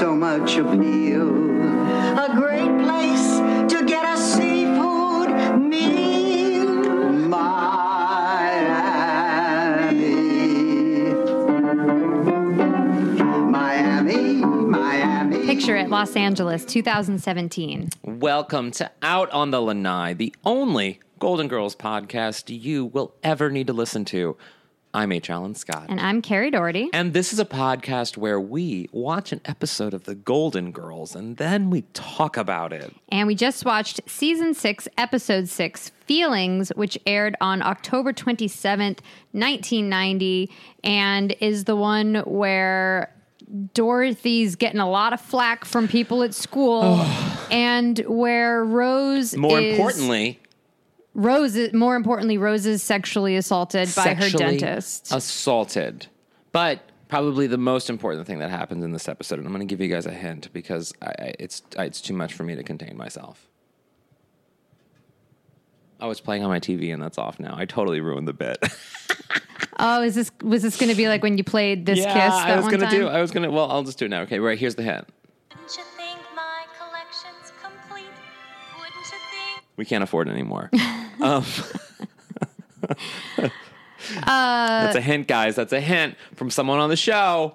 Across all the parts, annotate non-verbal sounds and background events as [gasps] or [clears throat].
so much appeal. A great place to get a seafood meal. Miami. Miami, Miami. Picture it, Los Angeles, 2017. Welcome to Out on the Lanai, the only Golden Girls podcast you will ever need to listen to. I'm H. Alan Scott. And I'm Kerri Doherty. And this is a podcast where we watch an episode of The Golden Girls and then we talk about it. And we just watched season six, episode six, Feelings, which aired on October 27th, 1990, and is the one where Dorothy's getting a lot of flack from people at school, [sighs] and where Rose More is, importantly, Rose, is- more importantly, Rose is sexually assaulted by her dentist. assaulted. But probably the most important thing that happens in this episode, and I'm going to give you guys a hint because I, I, it's I, it's too much for me to contain myself. Oh, it's playing on my TV and that's off now. I totally ruined the bit. [laughs] oh, is this was this going to be like when you played this yeah, kiss? That I was gonna do. I was gonna. Well, I'll just do it now. Okay, right. Here's the hint. We can't afford anymore. [laughs] um, that's a hint, guys. That's a hint from someone on the show.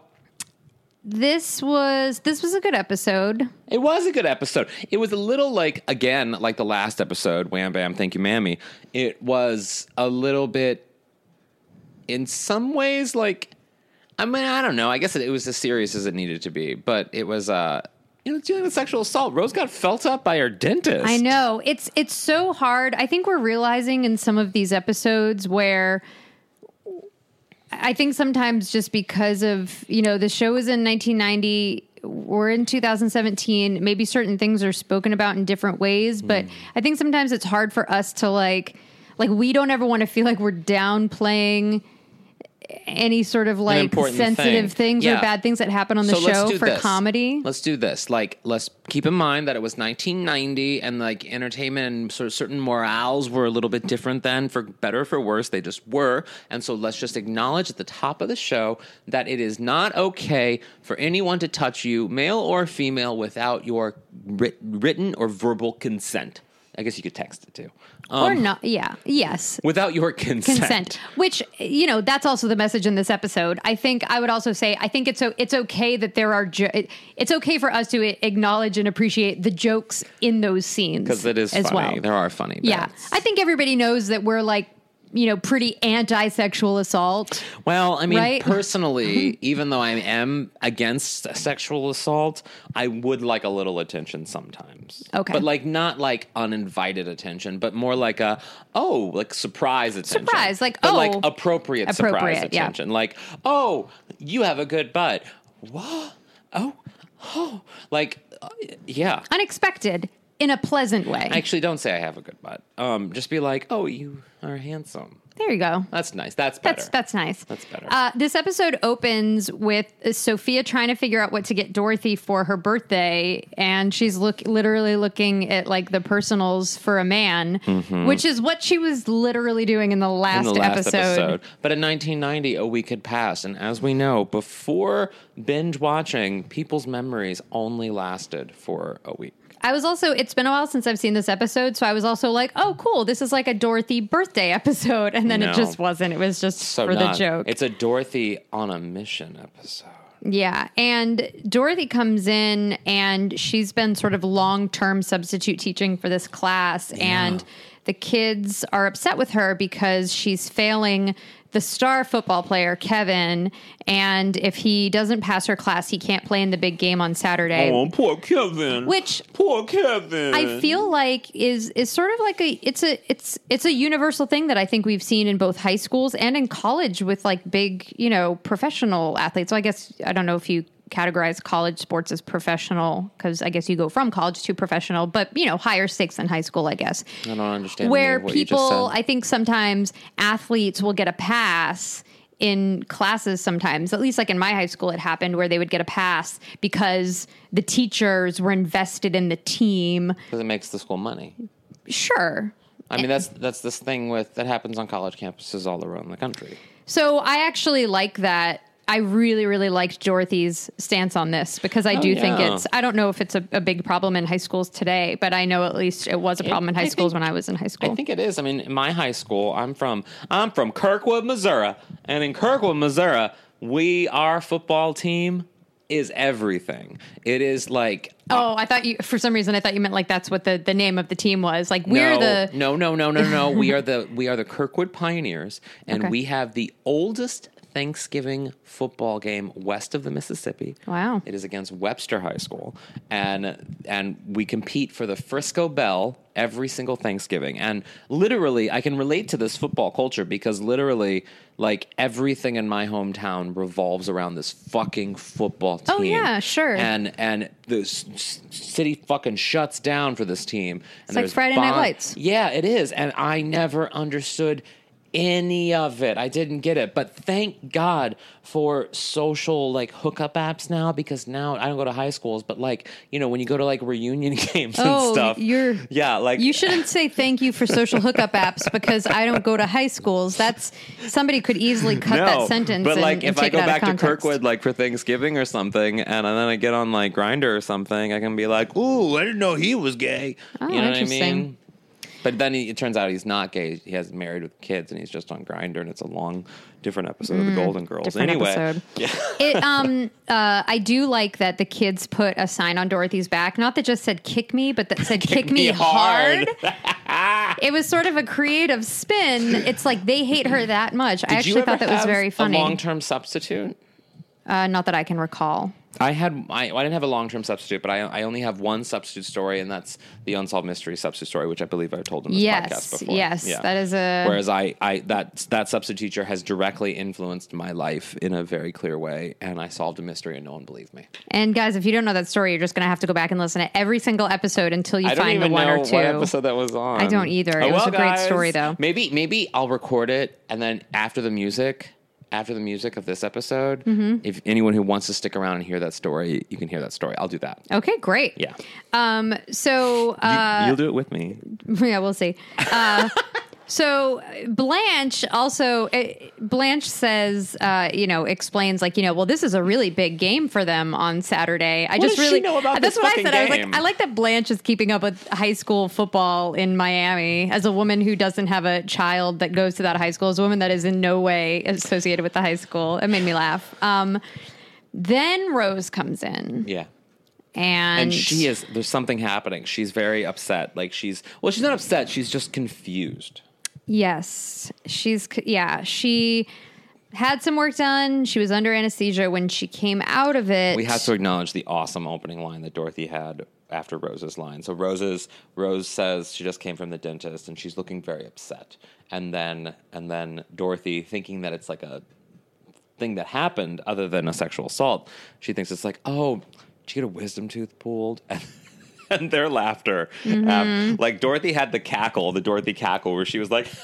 This was this was a good episode. It was a good episode. It was a little like again, like the last episode, Wham Bam, Thank You, Mammy. It was a little bit, in some ways, like I mean, I don't know. I guess it, it was as serious as it needed to be, but it was, uh, you know, dealing with sexual assault. Rose got felt up by her dentist. I know. It's it's so hard. I think we're realizing in some of these episodes where I think sometimes just because of, you know, the show is in 1990, we're in 2017, maybe certain things are spoken about in different ways, but hmm. I think sometimes it's hard for us to like like we don't ever want to feel like we're downplaying any sort of like sensitive thing. things Yeah. or bad things that happen on the So show for this. comedy. Let's do this. Like, let's keep in mind that it was 1990, and like entertainment and sort of certain morals were a little bit different then, for better or for worse. They just were. And so let's just acknowledge at the top of the show that it is not okay for anyone to touch you, male or female, without your writ- written or verbal consent. I guess you could text it too. Um, or not. Yeah. Yes. without your consent. consent which you know that's also the message in this episode i think i would also say i think it's o- it's okay that there are jo- it's okay for us to acknowledge and appreciate the jokes in those scenes Because it is as funny. well There are funny yeah i think everybody knows that we're like you know pretty anti-sexual assault Well, I mean, Right? personally, [laughs] [laughs] even though I am against sexual assault, I would like a little attention sometimes. Okay. But like not like uninvited attention, but more like a oh, like surprise attention. Surprise, like, but oh. like appropriate, surprise Appropriate, yeah. attention. Like, oh, you have a good butt. What? Oh, oh, like uh, yeah. unexpected in a pleasant way Actually, don't say I have a good butt. Um, just be like, oh, you are handsome. there you go That's nice. That's better. That's that's nice. That's better. Uh, this episode opens with Sophia trying to figure out what to get Dorothy for her birthday, and she's look literally looking at like the personals for a man, which is what she was literally doing in the last, Mm-hmm. in the last episode. episode. But in 1990, a week had passed, and as we know, before binge watching, people's memories only lasted for a week. I was also. It's been a while since I've seen this episode, so I was also like, "Oh, cool! This is like a Dorothy birthday episode," and then No. it just wasn't. It was just So for not- the joke. It's a Dorothy on a mission episode. Yeah. And Dorothy comes in and she's been sort of long term substitute teaching for this class. And the kids are upset with her because she's failing the star football player, Kevin. And if he doesn't pass her class, he can't play in the big game on Saturday. Oh, poor Kevin. Which poor Kevin. I feel like is is sort of like a it's a it's it's a universal thing that I think we've seen in both high schools and in college with like big you know professional athletes. So I guess I don't know if you categorize college sports as professional because I guess you go from college to professional, but you know higher stakes than high school. I guess I don't understand where any of you just people. I think sometimes athletes will get a pass in classes sometimes at least like in my high school it happened where they would get a pass because the teachers were invested in the team because it makes the school money. sure I mean, that's that's this thing with that happens on college campuses all around the country. so i actually like that I really, really liked Dorothy's stance on this because I Oh, do think it's, I don't know if it's a, a big problem in high schools today, but I know at least it was a problem in high I schools think- when I was in high school. I think it is. I mean, in my high school, I'm from I'm from Kirkwood, Missouri, and in Kirkwood, Missouri, we our football team is everything. It is like uh, oh, I thought you, for some reason, I thought you meant like that's what the, the name of the team was. Like we're no, the, no, no, no, no, no. we are [laughs] the we are the Kirkwood Pioneers, and Okay. we have the oldest Thanksgiving football game west of the Mississippi. Wow. It is against Webster High School, and and we compete for the Frisco Bell every single Thanksgiving. And literally, I can relate to this football culture because literally, like everything in my hometown revolves around this fucking football oh, team. Oh, yeah, sure. And and the s- city fucking shuts down for this team. And like there's Friday Night Lights. Yeah, it is. And I never understood any of it. I didn't get it. But thank God for social like hookup apps now because now I don't go to high schools, but like, you know, when you go to like reunion [laughs] games and Oh, stuff. you're- Yeah, like you shouldn't say thank you for social hookup apps because I don't go to high schools. That's somebody could easily cut that sentence. But and- like, and if I go it out of back to. Kirkwood, like for Thanksgiving or something, and then I get on like Grindr or something, I can be like, "Ooh, I didn't know he was gay." Oh, you know what I mean? But then he, it turns out he's not gay. He has married with kids, and he's just on Grindr, and it's a long, different episode of the Golden Girls. Mm, different anyway, episode. [laughs] yeah, It um uh I do like that the kids put a sign on Dorothy's back, not that just said kick me, but that said [laughs] kick, me, hard. it was sort of a creative spin. It's like they hate her that much. I Did actually you ever thought that was have very A funny. long-term substitute. Uh, not that I can recall. I had I, I didn't have a long term substitute, but I, I only have one substitute story, and that's the unsolved mystery substitute story, which I believe I've told in this Yes, podcast before. yes, that is a- Whereas I, I that that substitute teacher has directly influenced my life in a very clear way, and I solved a mystery, and no one believed me. And guys, if you don't know that story, you're just going to have to go back and listen to every single episode until you find the one or two. what episode that was on. I don't either. Oh, it was a great story, though. Maybe maybe I'll record it, and then after the music. After the music of this episode, Mm-hmm. if anyone who wants to stick around and hear that story, you can hear that story. I'll do that. Okay, great. Yeah, Um. So. You- Uh, you'll do it with me. [laughs] yeah, we'll see. Uh, [laughs] so Blanche also uh, Blanche says, uh, you know, explains like, you know, well, this is a really big game for them on Saturday. I just does she really know about that's this what I fucking said. I was like, I like that Blanche is keeping up with high school football in Miami as a woman who doesn't have a child that goes to that high school, as a woman that is in no way associated with the high school. It made me laugh. Um, then Rose comes in, Yeah. and, and she is there's something happening she's very upset like she's well she's not upset she's just confused Yes, she's yeah. She had some work done. She was under anesthesia when she came out of it. we have to acknowledge the awesome opening line that dorothy had after rose's line so rose's rose says she just came from the dentist and she's looking very upset and then and then dorothy thinking that it's like a thing that happened other than a sexual assault she thinks it's like oh did you get a wisdom tooth pulled [laughs] and [laughs] and their laughter um, like dorothy had the cackle the dorothy cackle where she was like [laughs]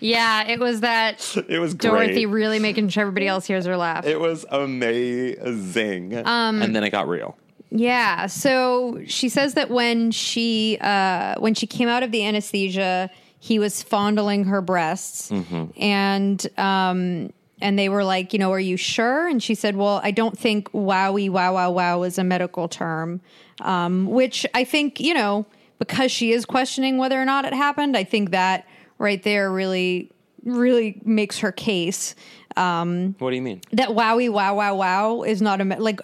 Yeah, it was that it was great. Dorothy really making sure everybody else hears her laugh. It was amazing. Um, and then it got real. Yeah. So she says that when she uh, when she came out of the anesthesia, he was fondling her breasts, and um, and they were like, you know, are you sure? And she said, well, I don't think wowie wow wow wow is a medical term, um, which I think you know because she is questioning whether or not it happened. I think that right there really really makes her case What do you mean? that wowie wow wow wow is not a me- like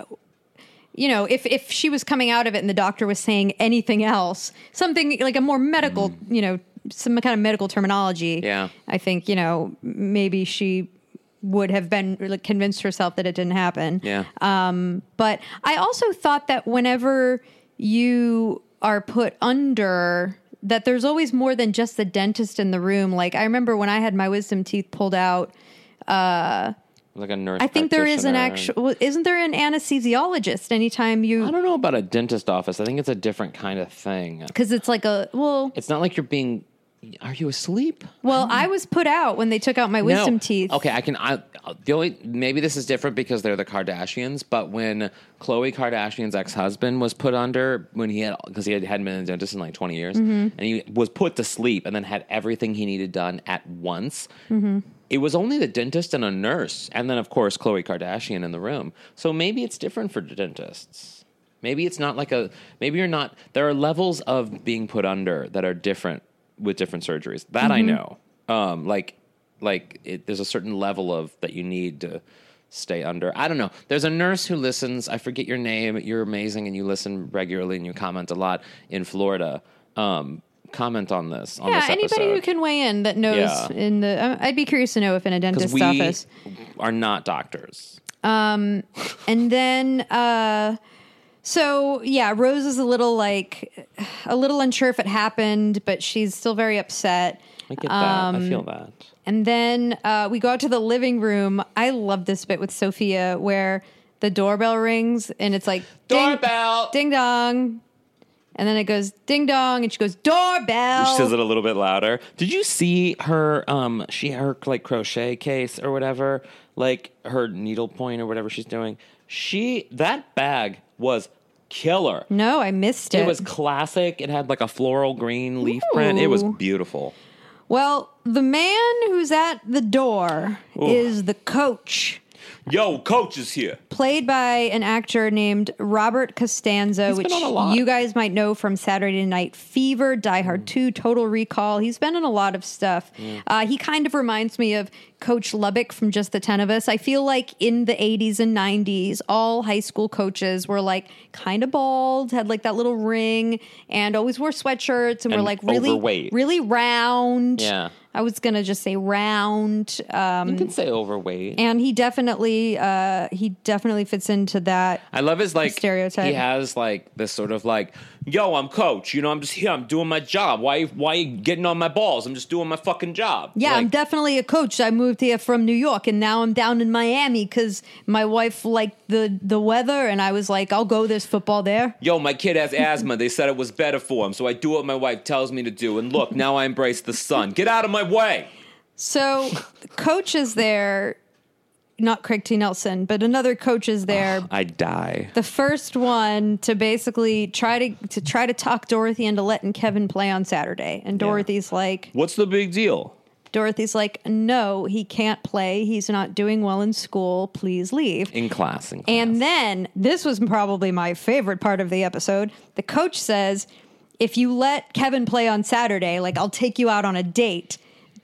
you know if if she was coming out of it and the doctor was saying anything else something like a more medical you know some kind of medical terminology Mm. Yeah. i think you know maybe she would have been like, convinced herself that it didn't happen Yeah. Um, but I also thought that whenever you are put under, that there's always more than just the dentist in the room. Like I remember when I had my wisdom teeth pulled out, like a nurse. I think there is an actual, isn't there an anesthesiologist anytime you, I don't know about a dentist office. I think it's a different kind of thing. because it's like a, well, It's not like you're being Are you asleep? Well, I was put out when they took out my wisdom No. teeth. Okay, I can. I the only maybe this is different because they're the Kardashians, but when Khloe Kardashian's ex husband was put under when he had because he had, hadn't been in a dentist in like twenty years, Mm-hmm. and he was put to sleep and then had everything he needed done at once. Mm-hmm. It was only the dentist and a nurse, and then of course Khloe Kardashian in the room. So maybe it's different for dentists. Maybe it's not like a. Maybe you're not. There are levels of being put under that are different with different surgeries. That I know. Um, like, like it, there's a certain level of that you need to stay under. I don't know. There's a nurse who listens. I forget your name. You're amazing, and you listen regularly, and you comment a lot in Florida. Um, comment on this. On yeah, this anybody who can weigh in that knows Yeah. in the. I- I'd be curious to know if in a dentist's we office. are not doctors. And then, uh, so yeah, Rose is a little like a little unsure if it happened, but she's still very upset. I get that. I feel that. And then uh, we go out to the living room. I love this bit with Sophia where the doorbell rings and it's like ding, Doorbell. ding dong, and then it goes ding dong, and she goes doorbell. She says it a little bit louder. Did you see her? Um, she her like crochet case or whatever, like her needlepoint or whatever she's doing. She that bag was killer. no, I missed it. It was classic. It had like a floral green leaf print. It was beautiful. well, the man who's at the door is the coach. Yo, coach is here. played by an actor named Robert Costanzo, He's which on a lot. you guys might know from Saturday Night Fever, Die Mm. Hard 2, Total Recall. He's been in a lot of stuff. Uh, he kind of reminds me of Coach Lubbock from Just the 10 of Us. I feel like in the 80s and 90s, all high school coaches were like kind of bald, had like that little ring, and always wore sweatshirts and, were like really, overweight. really round. Yeah. I was going to just say round. Um, You can say overweight. and he definitely uh he definitely fits into that I love his like stereotype. He has like this sort of like, yo, I'm coach. You know, I'm just here. I'm doing my job. Why? Why you getting on my balls? I'm just doing my fucking job. yeah i'm definitely a coach i moved here from new york and now i'm down in miami because my wife liked the the weather and i was like i'll go there's football there Yo, my kid has asthma. They said it was better for him, so I do what my wife tells me to do. And look, now I embrace the sun. Get out of my way. so coach is there not craig t nelson but another coach is there [sighs] I die. the first one to basically try to to try to talk dorothy into letting kevin play on saturday and dorothy's like What's the big deal? dorothy's like no he can't play he's not doing well in school please leave In class. In class. And then this was probably my favorite part of the episode. The coach says, if you let Kevin play on Saturday, like I'll take you out on a date.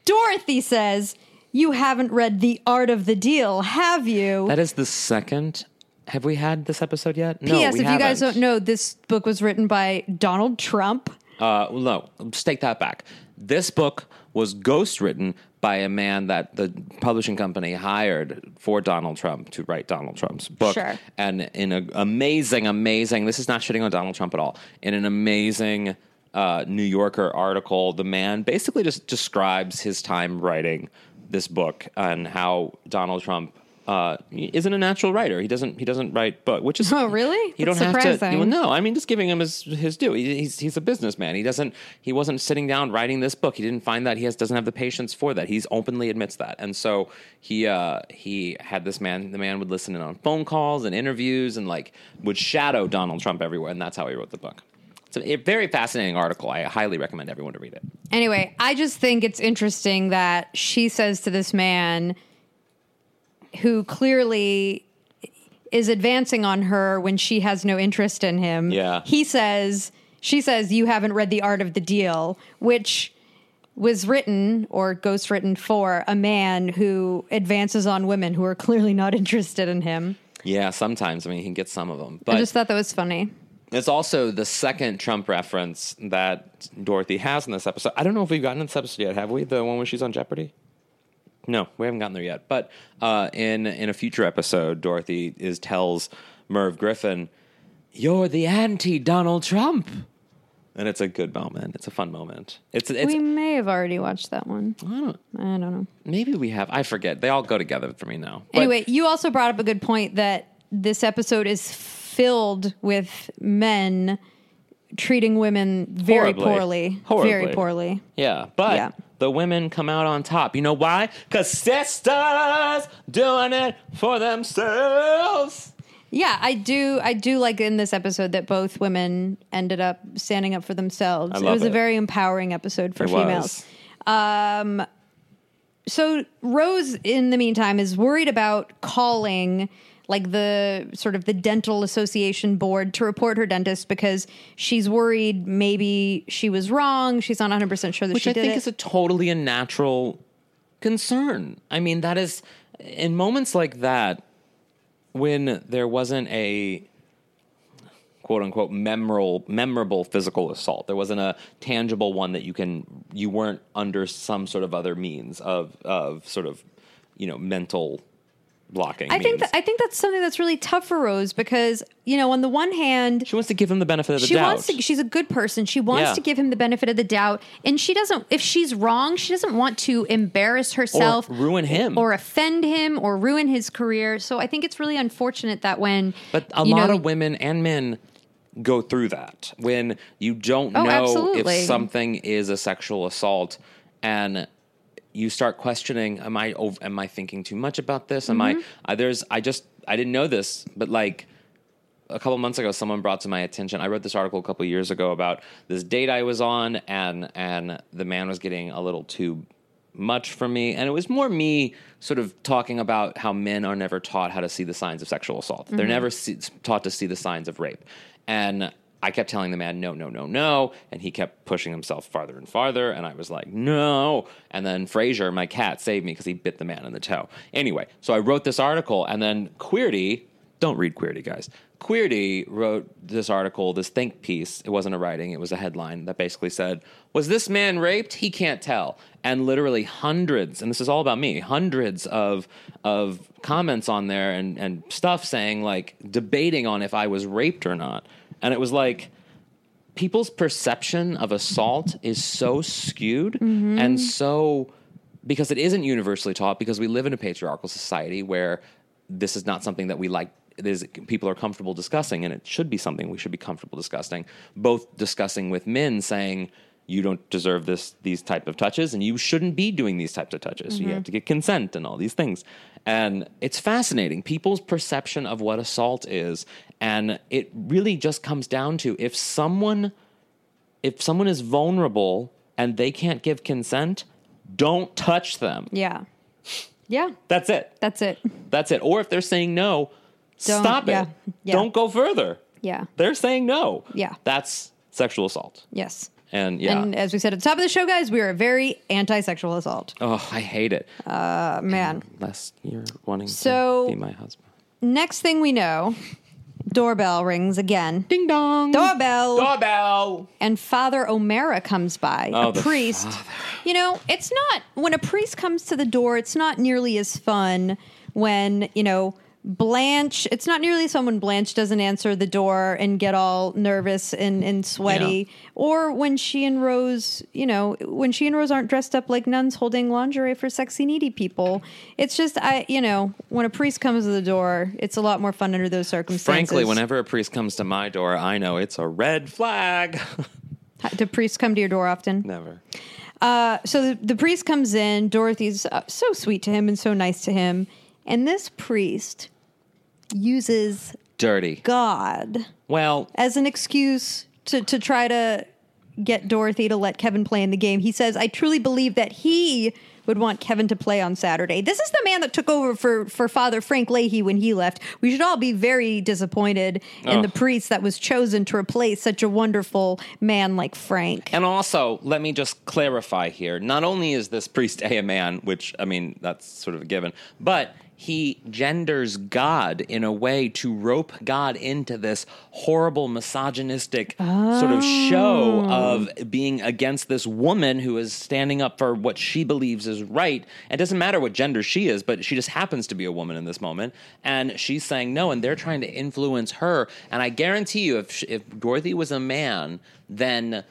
Dorothy says, you haven't read The Art of the Deal, have you? that is the second. Have we had this episode yet? No. P.S. If you guys don't know, this book was written by Donald Trump. Uh, no, take that back. This book was ghostwritten by a man that the publishing company hired for Donald Trump to write Donald Trump's book. Sure. And in an amazing, amazing, this is not shitting on Donald Trump at all, in an amazing uh, New Yorker article, the man basically just describes his time writing this book and how Donald Trump. Uh, isn't a natural writer. He doesn't. He doesn't write book, which is [laughs] Oh, really? You That's don't have to. surprising. Well, no, I mean, just giving him his his due. He, he's he's a businessman. He doesn't. He wasn't sitting down writing this book. He didn't find that. He has doesn't have the patience for that. He's openly admits that, and so he uh he had this man. The man would listen in on phone calls and interviews, and like would shadow Donald Trump everywhere, and that's how he wrote the book. It's a, very fascinating article. I highly recommend everyone to read it. Anyway, I just think it's interesting that she says to this man who clearly is advancing on her when she has no interest in him. Yeah. He says, she says, you haven't read The Art of the Deal, which was written or ghost written for a man who advances on women who are clearly not [laughs] interested in him. Yeah, sometimes I mean he can get some of them, but I just thought that was funny. It's also the second Trump reference that Dorothy has in this episode. I don't know if we've gotten this episode yet, have we? The one where she's on Jeopardy? No, we haven't gotten there yet. But uh, in in a future episode, Dorothy is tells Merv Griffin, "You're the anti Donald Trump," and it's a good moment. It's a fun moment. It's it's we may have already watched that one. I don't, I don't know. maybe we have. I forget. They all go together for me now. But- Anyway, you also brought up a good point that this episode is filled with men treating women very Horribly. poorly, Horribly. very poorly. Yeah, but Yeah. the women come out on top. You know why? Because sisters doing it for themselves. Yeah, I do. I do like in this episode that both women ended up standing up for themselves. It was a very empowering episode for It females. was. So Rose, in the meantime, is worried about calling like the sort of the dental association board to report her dentist because she's worried maybe she was wrong. She's not 100 percent sure that which she I did think it. is a totally a natural concern. I mean, that is in moments like that when there wasn't a quote unquote memorable memorable physical assault. There wasn't a tangible one that you can you weren't under some sort of other means of of sort of you know mental blocking. I think means. that, I think that's something that's really tough for Rose because you know on the one hand she wants to give him the benefit of the she doubt. wants to she's a good person she wants Yeah. to give him the benefit of the doubt and she doesn't if she's wrong she doesn't want to embarrass herself ruin him. or offend him or ruin his career so i think it's really unfortunate that when But a lot know, of women and men go through that when you don't Oh, know absolutely. if something is a sexual assault and you start questioning am i ov- am i thinking too much about this? Am Mm-hmm. i uh, there's i just i didn't know this but like a couple months ago someone brought to my attention i wrote this article a couple years ago about this date i was on and and the man was getting a little too much for me. And it was more me sort of talking about how men are never taught how to see the signs of sexual assault. They're never see, taught to see the signs of rape. And I kept telling the man, no, no, no, no. And he kept pushing himself farther and farther. And I was like, no. And then Fraser, my cat, saved me because he bit the man in the toe. Anyway, so I wrote this article. And then Queerty, don't read Queerty, guys. Queerty wrote this article, this think piece. It wasn't a writing, it was a headline that basically said, Was this man raped? He can't tell. And literally hundreds, and this is all about me, hundreds of of comments on there and, and stuff saying like debating on if I was raped or not. And it was like people's perception of assault is so skewed mm-hmm. and so because it isn't universally taught because we live in a patriarchal society where this is not something that we like is people are comfortable discussing and it should be something we should be comfortable discussing both discussing with men saying you don't deserve this these type of touches and you shouldn't be doing these types of touches. You mm-hmm. have to get consent and all these things and it's fascinating people's perception of what assault is. And it really just comes down to if someone if someone is vulnerable and they can't give consent don't touch them. Yeah. Yeah. That's it. That's it. That's it. Or if they're saying no Don't- stop it. yeah, yeah. don't go further. Yeah. They're saying no. Yeah. that's sexual assault. Yes and yeah. And as we said at the top of the show guys we are very anti-sexual assault. Oh i hate it. Uh, man. Unless you're wanting So- to be my husband. next thing we know doorbell rings again. Ding dong. Doorbell. Doorbell. And Father O'Mara comes by, Oh, a the priest. You know, it's not when a priest comes to the door, it's not nearly as fun when, you know, Blanche, it's not nearly when Blanche doesn't answer the door and get all nervous and, and sweaty. Or when she and Rose, you know, when she and Rose aren't dressed up like nuns holding lingerie for sexy needy people. It's just I you know, when a priest comes to the door, it's a lot more fun under those circumstances. frankly whenever a priest comes to my door i know it's a red flag [laughs] do priests come to your door often? never Uh, so the, the priest comes in. Dorothy's uh, so sweet to him and so nice to him. And this priest uses dirty God well as an excuse to, to try to get Dorothy to let Kevin play in the game. He says, I truly believe that he would want Kevin to play on Saturday. This is the man that took over for, for Father Frank Leahy when he left. We should all be very disappointed in Oh. the priest that was chosen to replace such a wonderful man like Frank. And also, let me just clarify here. Not only is this priest A [laughs] a man, which, I mean, that's sort of a given, but he genders God in a way to rope God into this horrible misogynistic sort of show of oh. being against this woman who is standing up for what she believes is right. It doesn't matter what gender she is, but she just happens to be a woman in this moment. And she's saying no, and they're trying to influence her. And I guarantee you, if, if Dorothy was a man, then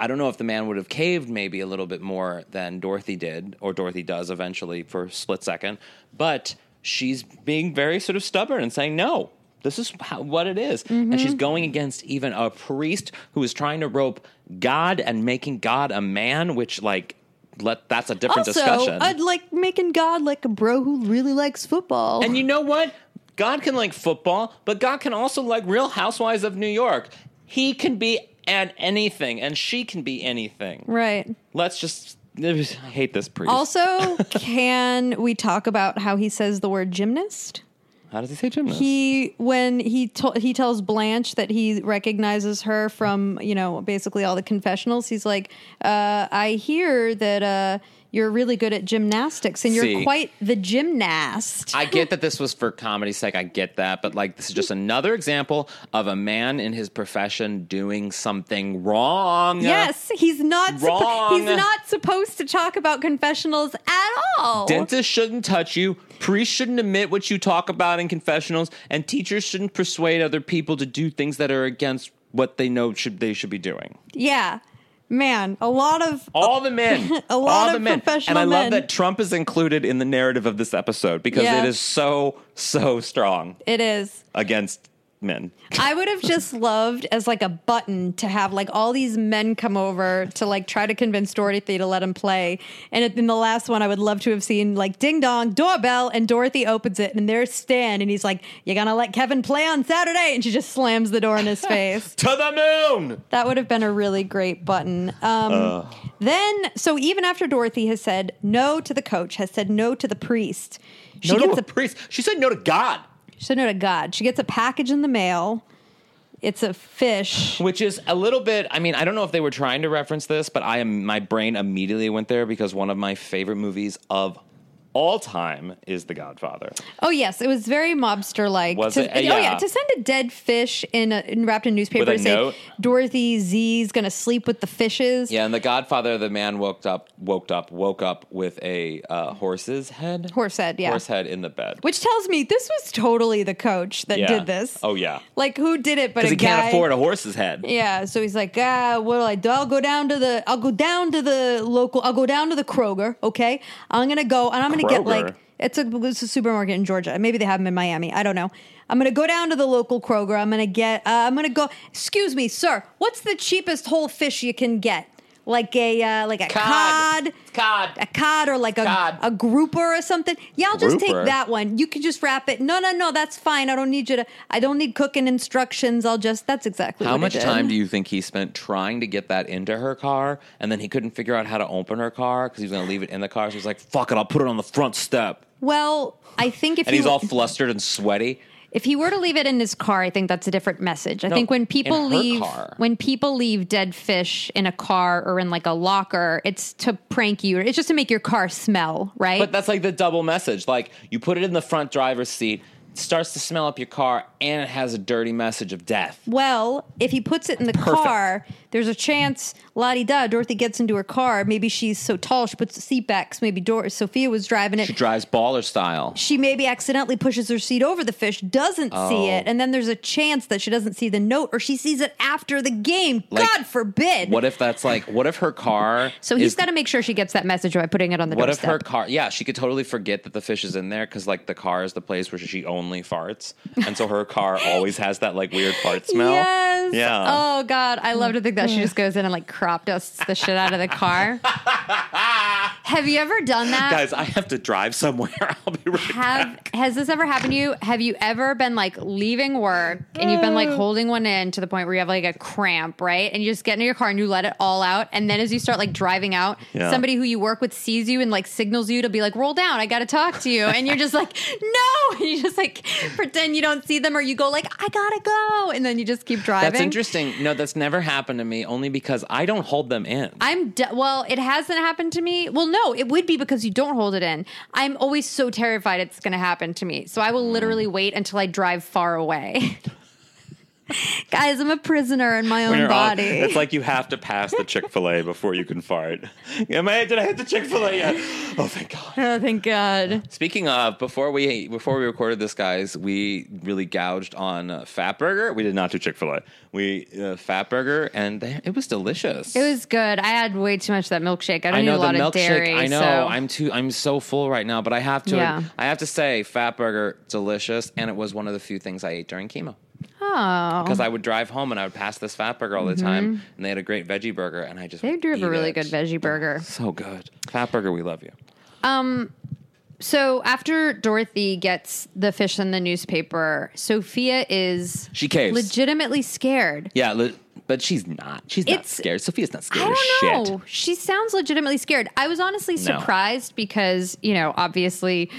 I don't know if the man would have caved maybe a little bit more than Dorothy did, or Dorothy does eventually for a split second. But she's being very sort of stubborn and saying, no, This is how, what it is. Mm-hmm. And she's going against even a priest who is trying to rope God and making God a man, which like let that's a different Also, discussion. I'd like making God like a bro who really likes football. and you know what? God can like football, but God can also like Real Housewives of New York. He can be at anything, and she can be anything. right. Let's just. I hate this priest. Also, [laughs] can we talk about how he says the word gymnast? how does he say gymnast? He when he to, he tells Blanche that he recognizes her from you know basically all the confessionals. He's like, uh, I hear that uh, you're really good at gymnastics and you're See. quite the gymnast. I get that this was for comedy's sake. I get that, but like this is just another example of a man in his profession doing something wrong. yes, he's not. suppo- Wrong. he's not supposed to talk about confessionals at all. Dentists shouldn't touch you. Priests shouldn't admit what you talk about in confessionals, and teachers shouldn't persuade other people to do things that are against what they know should they should be doing. yeah, man, a lot of All the men, [laughs] A lot of men, professional and I love men. that Trump is included in the narrative of this episode because Yeah. it is so so strong it is. against men. I would have just [laughs] loved as like a button to have like all these men come over to like try to convince Dorothy to let him play. And in the last one, I would love to have seen like ding dong doorbell, and Dorothy opens it, and there's Stan, and he's like, "You're gonna let Kevin play on Saturday?" And she just slams the door in his [laughs] face. To the moon. That would have been a really great button. Um, Then, so even after Dorothy has said no to the coach, has said no to the priest, she no gets to a a priest. She said no to God. She said no to God. She gets a package in the mail. It's a fish. which is a little bit i mean i don't know if they were trying to reference this but i am my brain immediately went there because one of my favorite movies of all time is the godfather Oh yes, it was very mobster like. Was to, it? Oh yeah, Yeah. to send a dead fish in, a, in wrapped in newspaper With a to say note? Dorothy Z's gonna sleep with the fishes. yeah and the godfather the man woke up woke up woke up with a uh, horse's head Horse head, yeah. horse head in the bed Which tells me this was totally the coach that Yeah. did this. oh yeah Like who did it? But a he guy. can't afford a horse's head Yeah, so he's like, ah, what'll I do? I'll go down to the, I'll go down to the local, I'll go down to the Kroger, okay? I'm gonna go and I'm gonna get Kroger? like, it's a, it's a supermarket in Georgia. Maybe they have them in Miami. I don't know. I'm gonna go down to the local Kroger. I'm gonna get, uh, I'm gonna go, excuse me, sir, what's the cheapest whole fish you can get? Like a, uh, like a Cod. cod. Cod. A cod or like a, Cod. a grouper or something. Yeah, I'll just Grouper? take that one. You can just wrap it. No, no, no, that's fine. I don't need you to, I don't need cooking instructions. I'll just, that's exactly how what much it time do you think he spent trying to get that into her car and then he couldn't figure out how to open her car because he was going to leave it in the car so he's like fuck it i'll put it on the front step Well, I think if and he, he's all flustered and sweaty if he were to leave it in his car, I think that's a different message. I No, think when people leave car. when people leave dead fish in a car or in like a locker, it's to prank you. It's just to make your car smell, right? But that's like the double message. Like you put it in the front driver's seat, it starts to smell up your car, and it has a dirty message of death. well, if he puts it in the Perfect. car, there's a chance, la di da, Dorothy gets into her car. Maybe she's so tall, she puts the seat back. 'cause Maybe Dor- Sophia was driving it. She drives baller style. she maybe accidentally pushes her seat over the fish, doesn't see Oh. it, and then there's a chance that she doesn't see the note or she sees it after the game. Like, God forbid. What if that's like? What if her car? so he's got to make sure she gets that message by putting it on the What if her car? Yeah, she could totally forget that the fish is in there because like the car is the place where she only farts, and so her car [laughs] always has that like weird fart smell. Yes. Yeah. Oh God, I love to think that she just goes in and like crop dusts the shit out of the car. [laughs] Have you ever done that? Guys, I have to drive somewhere. [laughs] I'll be right have back. has this ever happened to you? Have you ever been like leaving work and you've been like uh. holding one in to the point where you have like a cramp, right? And you just get into your car and you let it all out, and then as you start like driving out, Yeah. somebody who you work with sees you and like signals you to be like, "Roll down, I got to talk to you," and you're just like, [laughs] "No," and you just like pretend you don't see them, or you go like, "I gotta go," and then you just keep driving. That's interesting. No, that's never happened to me. Only because I don't hold them in. I'm de- well. It hasn't happened to me. Well, no, it would be because you don't hold it in. I'm always so terrified it's going to happen to me, so I will literally wait until I drive far away. [laughs] [laughs] Guys, I'm a prisoner in my own you're on- body. it's like you have to pass the Chick Fil A before you can fart. [laughs] Am I? Did I hit the Chick Fil A yet? Oh, thank God. Oh, thank God. Speaking of, before we before we recorded this, guys, we really gouged on uh, Fat Burger. We did not do Chick Fil A. We uh, Fat Burger, and they, it was delicious. It was good. I had way too much of that milkshake. I don't I know need a lot the of milkshake. dairy. I know. so- I'm too. I'm so full right now, but I have to. Yeah. I have to say, Fat Burger, delicious, and it was one of the few things I ate during chemo oh, because I would drive home and I would pass this Fat Burger all the time, and they had a great veggie burger, and I just Mm-hmm. they do have a really it. good veggie burger. So good, Fat Burger, we love you. Um, so after Dorothy gets the fish in the newspaper, Sophia is She caves. legitimately scared. Yeah, li- but she's not. She's not scared. Sophia's not scared of don't shit. know. She sounds legitimately scared. I was honestly No. surprised because, you know, obviously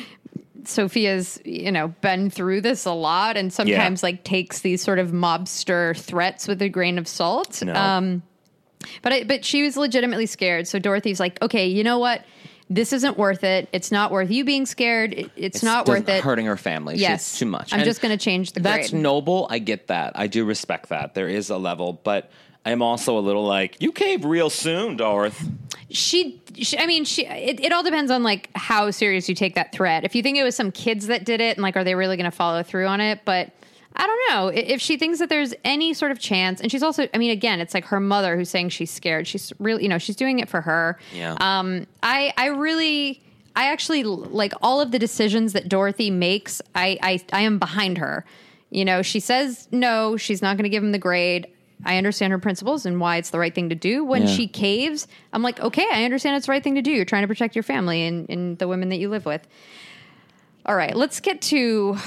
Sophia's, you know, been through this a lot and sometimes like takes these sort of mobster threats with a grain of salt. No. Um but I, but she was legitimately scared. So Dorothy's like, "Okay, you know what? This isn't worth it. It's not worth you being scared. It- it's, not worth it." Hurting her family. She's Yes. too much. I'm And just going to change the That's grade. noble. I get that. I do respect that. There is a level, but I'm also a little like, you cave real soon, Dorothy. she, she i mean she it, it all depends on like how serious you take that threat. If you think it was some kids that did it and like are they really going to follow through on it? But i don't know. If she thinks that there's any sort of chance and she's also i mean again it's like her mother who's saying she's scared. She's really you know she's doing it for her. Yeah. um i i really i actually like all of the decisions that dorothy makes i i, I am behind her. You know she says no she's not going to give him the grade I understand her principles and why it's the right thing to do. When Yeah. she caves, I'm like, okay, I understand it's the right thing to do. You're trying to protect your family and, and the women that you live with. All right, let's get to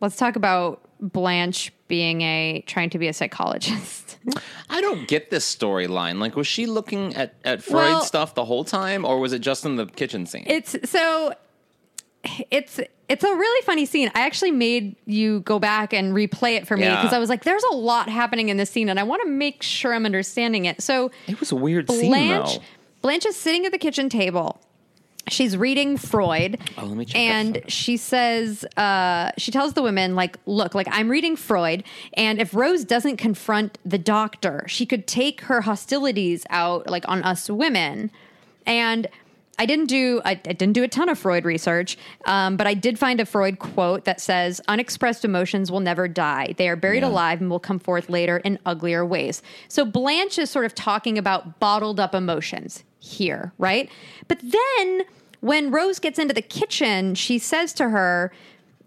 let's talk about Blanche being a trying to be a psychologist. [laughs] I don't get this storyline. Like, was she looking at, at Freud Well- stuff the whole time, or was it just in the kitchen scene? it's so it's it's a really funny scene. I actually made you go back and replay it for me Yeah. because I was like, there's a lot happening in this scene and I want to make sure I'm understanding it. So it was a weird scene, Blanche though. Blanche is sitting at the kitchen table. She's reading Freud. Oh, let me check And she says, uh, she tells the women, like, look, like I'm reading Freud, and if Rose doesn't confront the doctor, she could take her hostilities out, like on us women. And I didn't do I, I didn't do a ton of Freud research, um, but I did find a Freud quote that says, "Unexpressed emotions will never die; they are buried Yeah. alive and will come forth later in uglier ways." So Blanche is sort of talking about bottled up emotions here, right? But then when Rose gets into the kitchen, she says to her.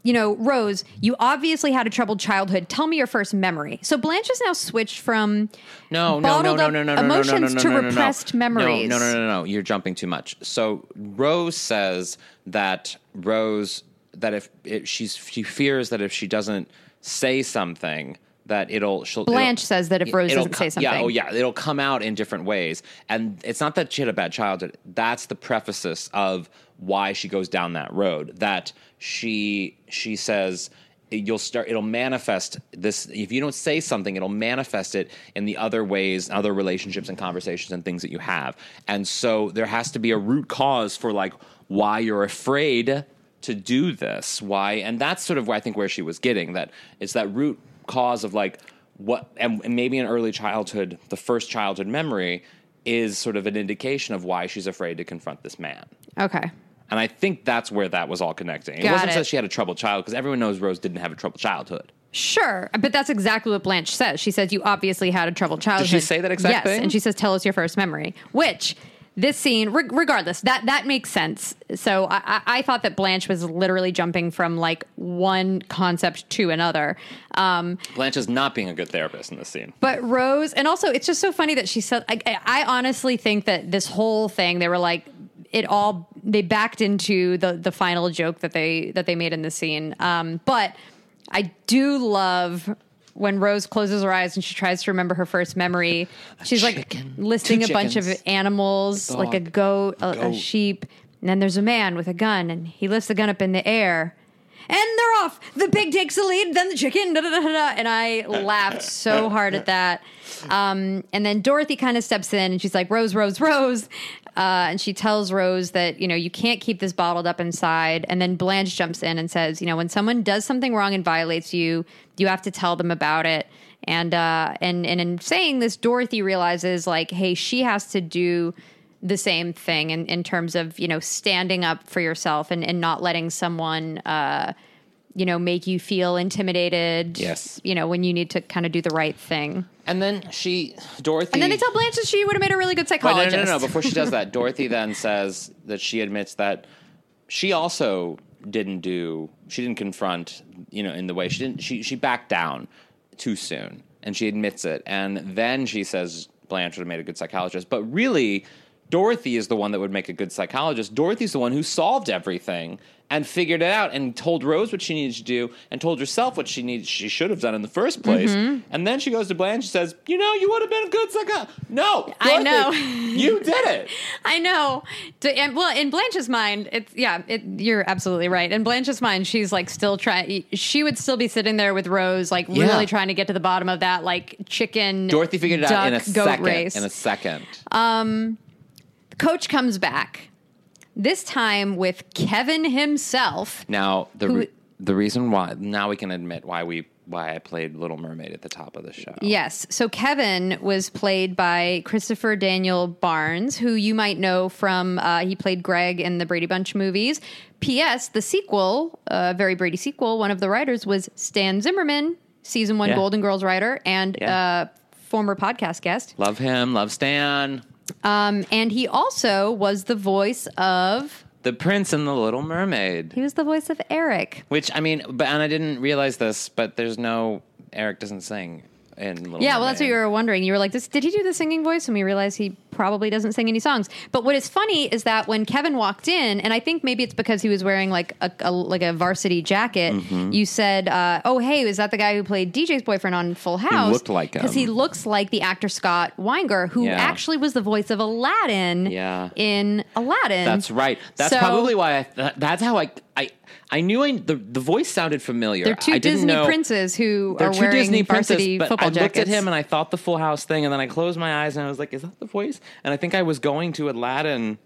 You know, Rose, you obviously had a troubled childhood. Tell me your first memory. So Blanche has now switched from No, no, no, bottled no, up no, no, no, no, emotions no, no, no, to no, no, no. repressed memories. No, no, no, no, no. You're jumping too much. So Rose says that Rose that if it, she's she fears that if she doesn't say something that it'll she'll Blanche it'll- says that if Rose doesn't co- say something. Yeah, oh yeah, it'll come out in different ways. And it's not that she had a bad childhood. That's the preface of why she goes down that road. That she she says you'll start it'll manifest this if you don't say something it'll manifest it in the other ways other relationships and conversations and things that you have and so there has to be a root cause for like why you're afraid to do this why and that's sort of where i think where she was getting that it's that root cause of like what and, maybe in early childhood the first childhood memory is sort of an indication of why she's afraid to confront this man Okay. And I think that's where that was all connecting. It wasn't it. that she had a troubled child because everyone knows Rose didn't have a troubled childhood. Sure, but that's exactly what Blanche says. She says you obviously had a troubled childhood. Did she say that exact yes, thing? and she says tell us your first memory. Which this scene, reg- regardless, that that makes sense. So I, I, thought that Blanche was literally jumping from like one concept to another. Um, Blanche is not being a good therapist in this scene. but Rose, and also it's just so funny that she said. I I honestly think that this whole thing, they were like, it all they backed into the the final joke that they that they made in the scene. Um, but I do love when Rose closes her eyes and she tries to remember her first memory. She's chicken, like listing a bunch of animals, like a goat, a, a sheep, and then there's a man with a gun, and he lifts the gun up in the air. And they're off. The pig takes the lead, then the chicken, da da. da. And I laughed so hard at that. Um, and then Dorothy kind of steps in and she's like, Rose, Rose, Rose. Uh, and she tells Rose that, you know, you can't keep this bottled up inside. And then Blanche jumps in and says, you know, when someone does something wrong and violates you, you have to tell them about it. And uh, and and in saying this, Dorothy realizes like, hey, she has to do the same thing in, in terms of you know standing up for yourself and, and not letting someone uh, you know make you feel intimidated. Yes. you know when you need to kind of do the right thing. And then she, Dorothy. And then they tell Blanche that she would have made a really good Wait, no, psychologist. no, no, no. Before she does that, [laughs] Dorothy then says that she admits that she also didn't do. She didn't confront. You know, in the way she didn't. She she backed down too soon, and she admits it. And then she says Blanche would have made a good psychologist. But really, Dorothy is the one that would make a good psychologist. Dorothy's the one who solved everything and figured it out and told Rose what she needed to do and told herself what she needed she should have done in the first place. Mm-hmm. And then she goes to Blanche and says, "You know, you would have been a good psychologist." No, I know. you did it. [laughs] I know. And, well, in Blanche's mind, it's yeah. It, you're absolutely right. In Blanche's mind, she's like still trying. She would still be sitting there with Rose, like Yeah. really trying to get to the bottom of that like chicken. Dorothy figured it out in a second. race. In a second. Coach comes back. This time with Kevin himself. Now the Who- re- the reason why now we can admit why we why I played Little Mermaid at the top of the show. Yes. So Kevin was played by Christopher Daniel Barnes, who you might know from uh, he played Greg in the Brady Bunch movies. P.S. The sequel, uh, very Brady sequel. One of the writers was Stan Zimmerman, season one Yeah. Golden Girls writer and Yeah. uh, former podcast guest. Love him. Love Stan. Um, and he also was the voice of. The Prince and the Little Mermaid. He was the voice of Eric. Which I mean, but and I didn't realize this, but there's no Eric doesn't sing in Little Yeah, well, that's what you were wondering. You were like, this, did he do the singing voice? And we realized he probably doesn't sing any songs. But what is funny is that when Kevin walked in, and I think maybe it's because he was wearing like a, a like a varsity jacket, Mm-hmm. you said, uh, "Oh, hey, is that the guy who played DJ's boyfriend on Full House?" looked like him. because he looks like the actor Scott Weinger, who Yeah. actually was the voice of Aladdin. Yeah. in Aladdin. That's right. That's So- probably why. I, that, that's how I. I I knew I, the the voice sounded familiar. They're two I didn't Disney know, princes who They're two wearing Disney varsity but football I looked at him and I thought the Full House thing, and then I closed my eyes and I was like, "Is that the voice?" And I think I was going to Aladdin.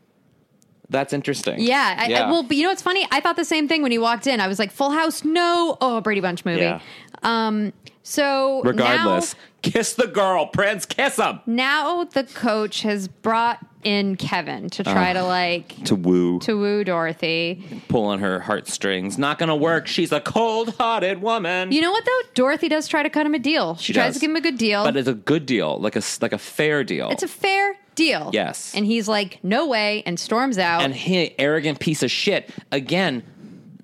That's interesting. Yeah, I, I, well, but you know what's funny? I thought the same thing when he walked in. I was like, "Full House, no!" Oh, a Brady Bunch movie. Yeah. Um. So regardless, kiss the girl, Prince, kiss him now, the coach has brought in Kevin to try to like to woo, to woo Dorothy. Pulling her heartstrings. Not gonna work. She's a cold-hearted woman. You know what though? Dorothy does try to cut him a deal. She, She tries does. to give him a good deal. but it's a good deal, like a s- like a fair deal. it's a fair deal. Yes. And he's like, "No way!" and storms out. and he arrogant piece of shit again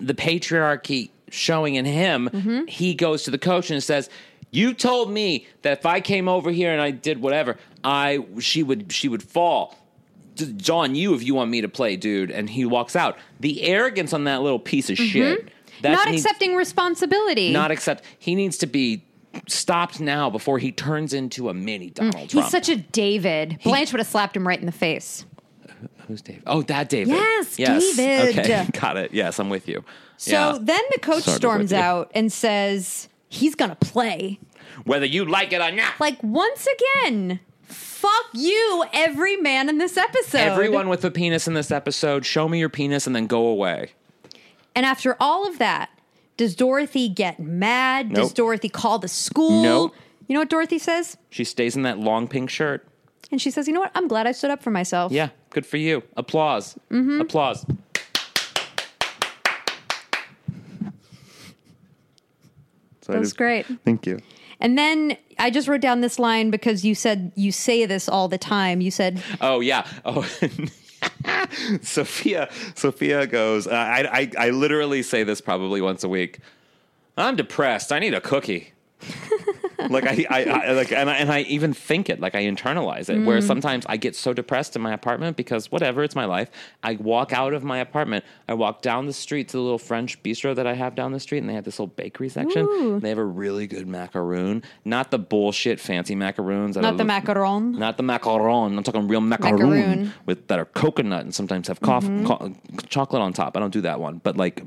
the patriarchy showing in him Mm-hmm. he goes to the coach and says you told me that if i came over here and i did whatever i she would she would fall John, you if you want me to play dude and he walks out the arrogance on that little piece of shit Mm-hmm. not needs- accepting responsibility. not accept he needs to be stopped now before he turns into a mini donald Mm. He's trump such a David. Blanche would have slapped him right in the face. who's david oh that david Yes, David. okay [laughs] got it yes i'm with you So Yeah. then the coach of storms out and says he's going to play. whether you like it or not. Like once again, fuck you, every man in this episode. Everyone with a penis in this episode, show me your penis and then go away. And after all of that, does Dorothy get mad? Does Dorothy call the school? Nope. You know what Dorothy says? She stays in that long pink shirt. And she says, "You know what? I'm glad I stood up for myself." Yeah, good for you. Applause. Mm-hmm. Applause. So I That was just- great. Thank you. And then I just wrote down this line because you said you say this all the time. You said, Oh yeah. Oh. [laughs] Sophia. Sophia goes. Uh, I, I I literally say this probably once a week. I'm depressed. I need a cookie. [laughs] like I, I, I like and I, and I even think it like I internalize it. Where mm. sometimes I get so depressed in my apartment because whatever, it's my life. I walk out of my apartment. I walk down the street to the little French bistro that I have down the street, and they have this little bakery section. They have a really good macaroon, not the bullshit fancy macaroons. that "Not the macaron." not the macaron. I'm talking real macaroon, Macaroon. with that are coconut and sometimes have coff- mm-hmm. co- chocolate on top. I don't do that one, but like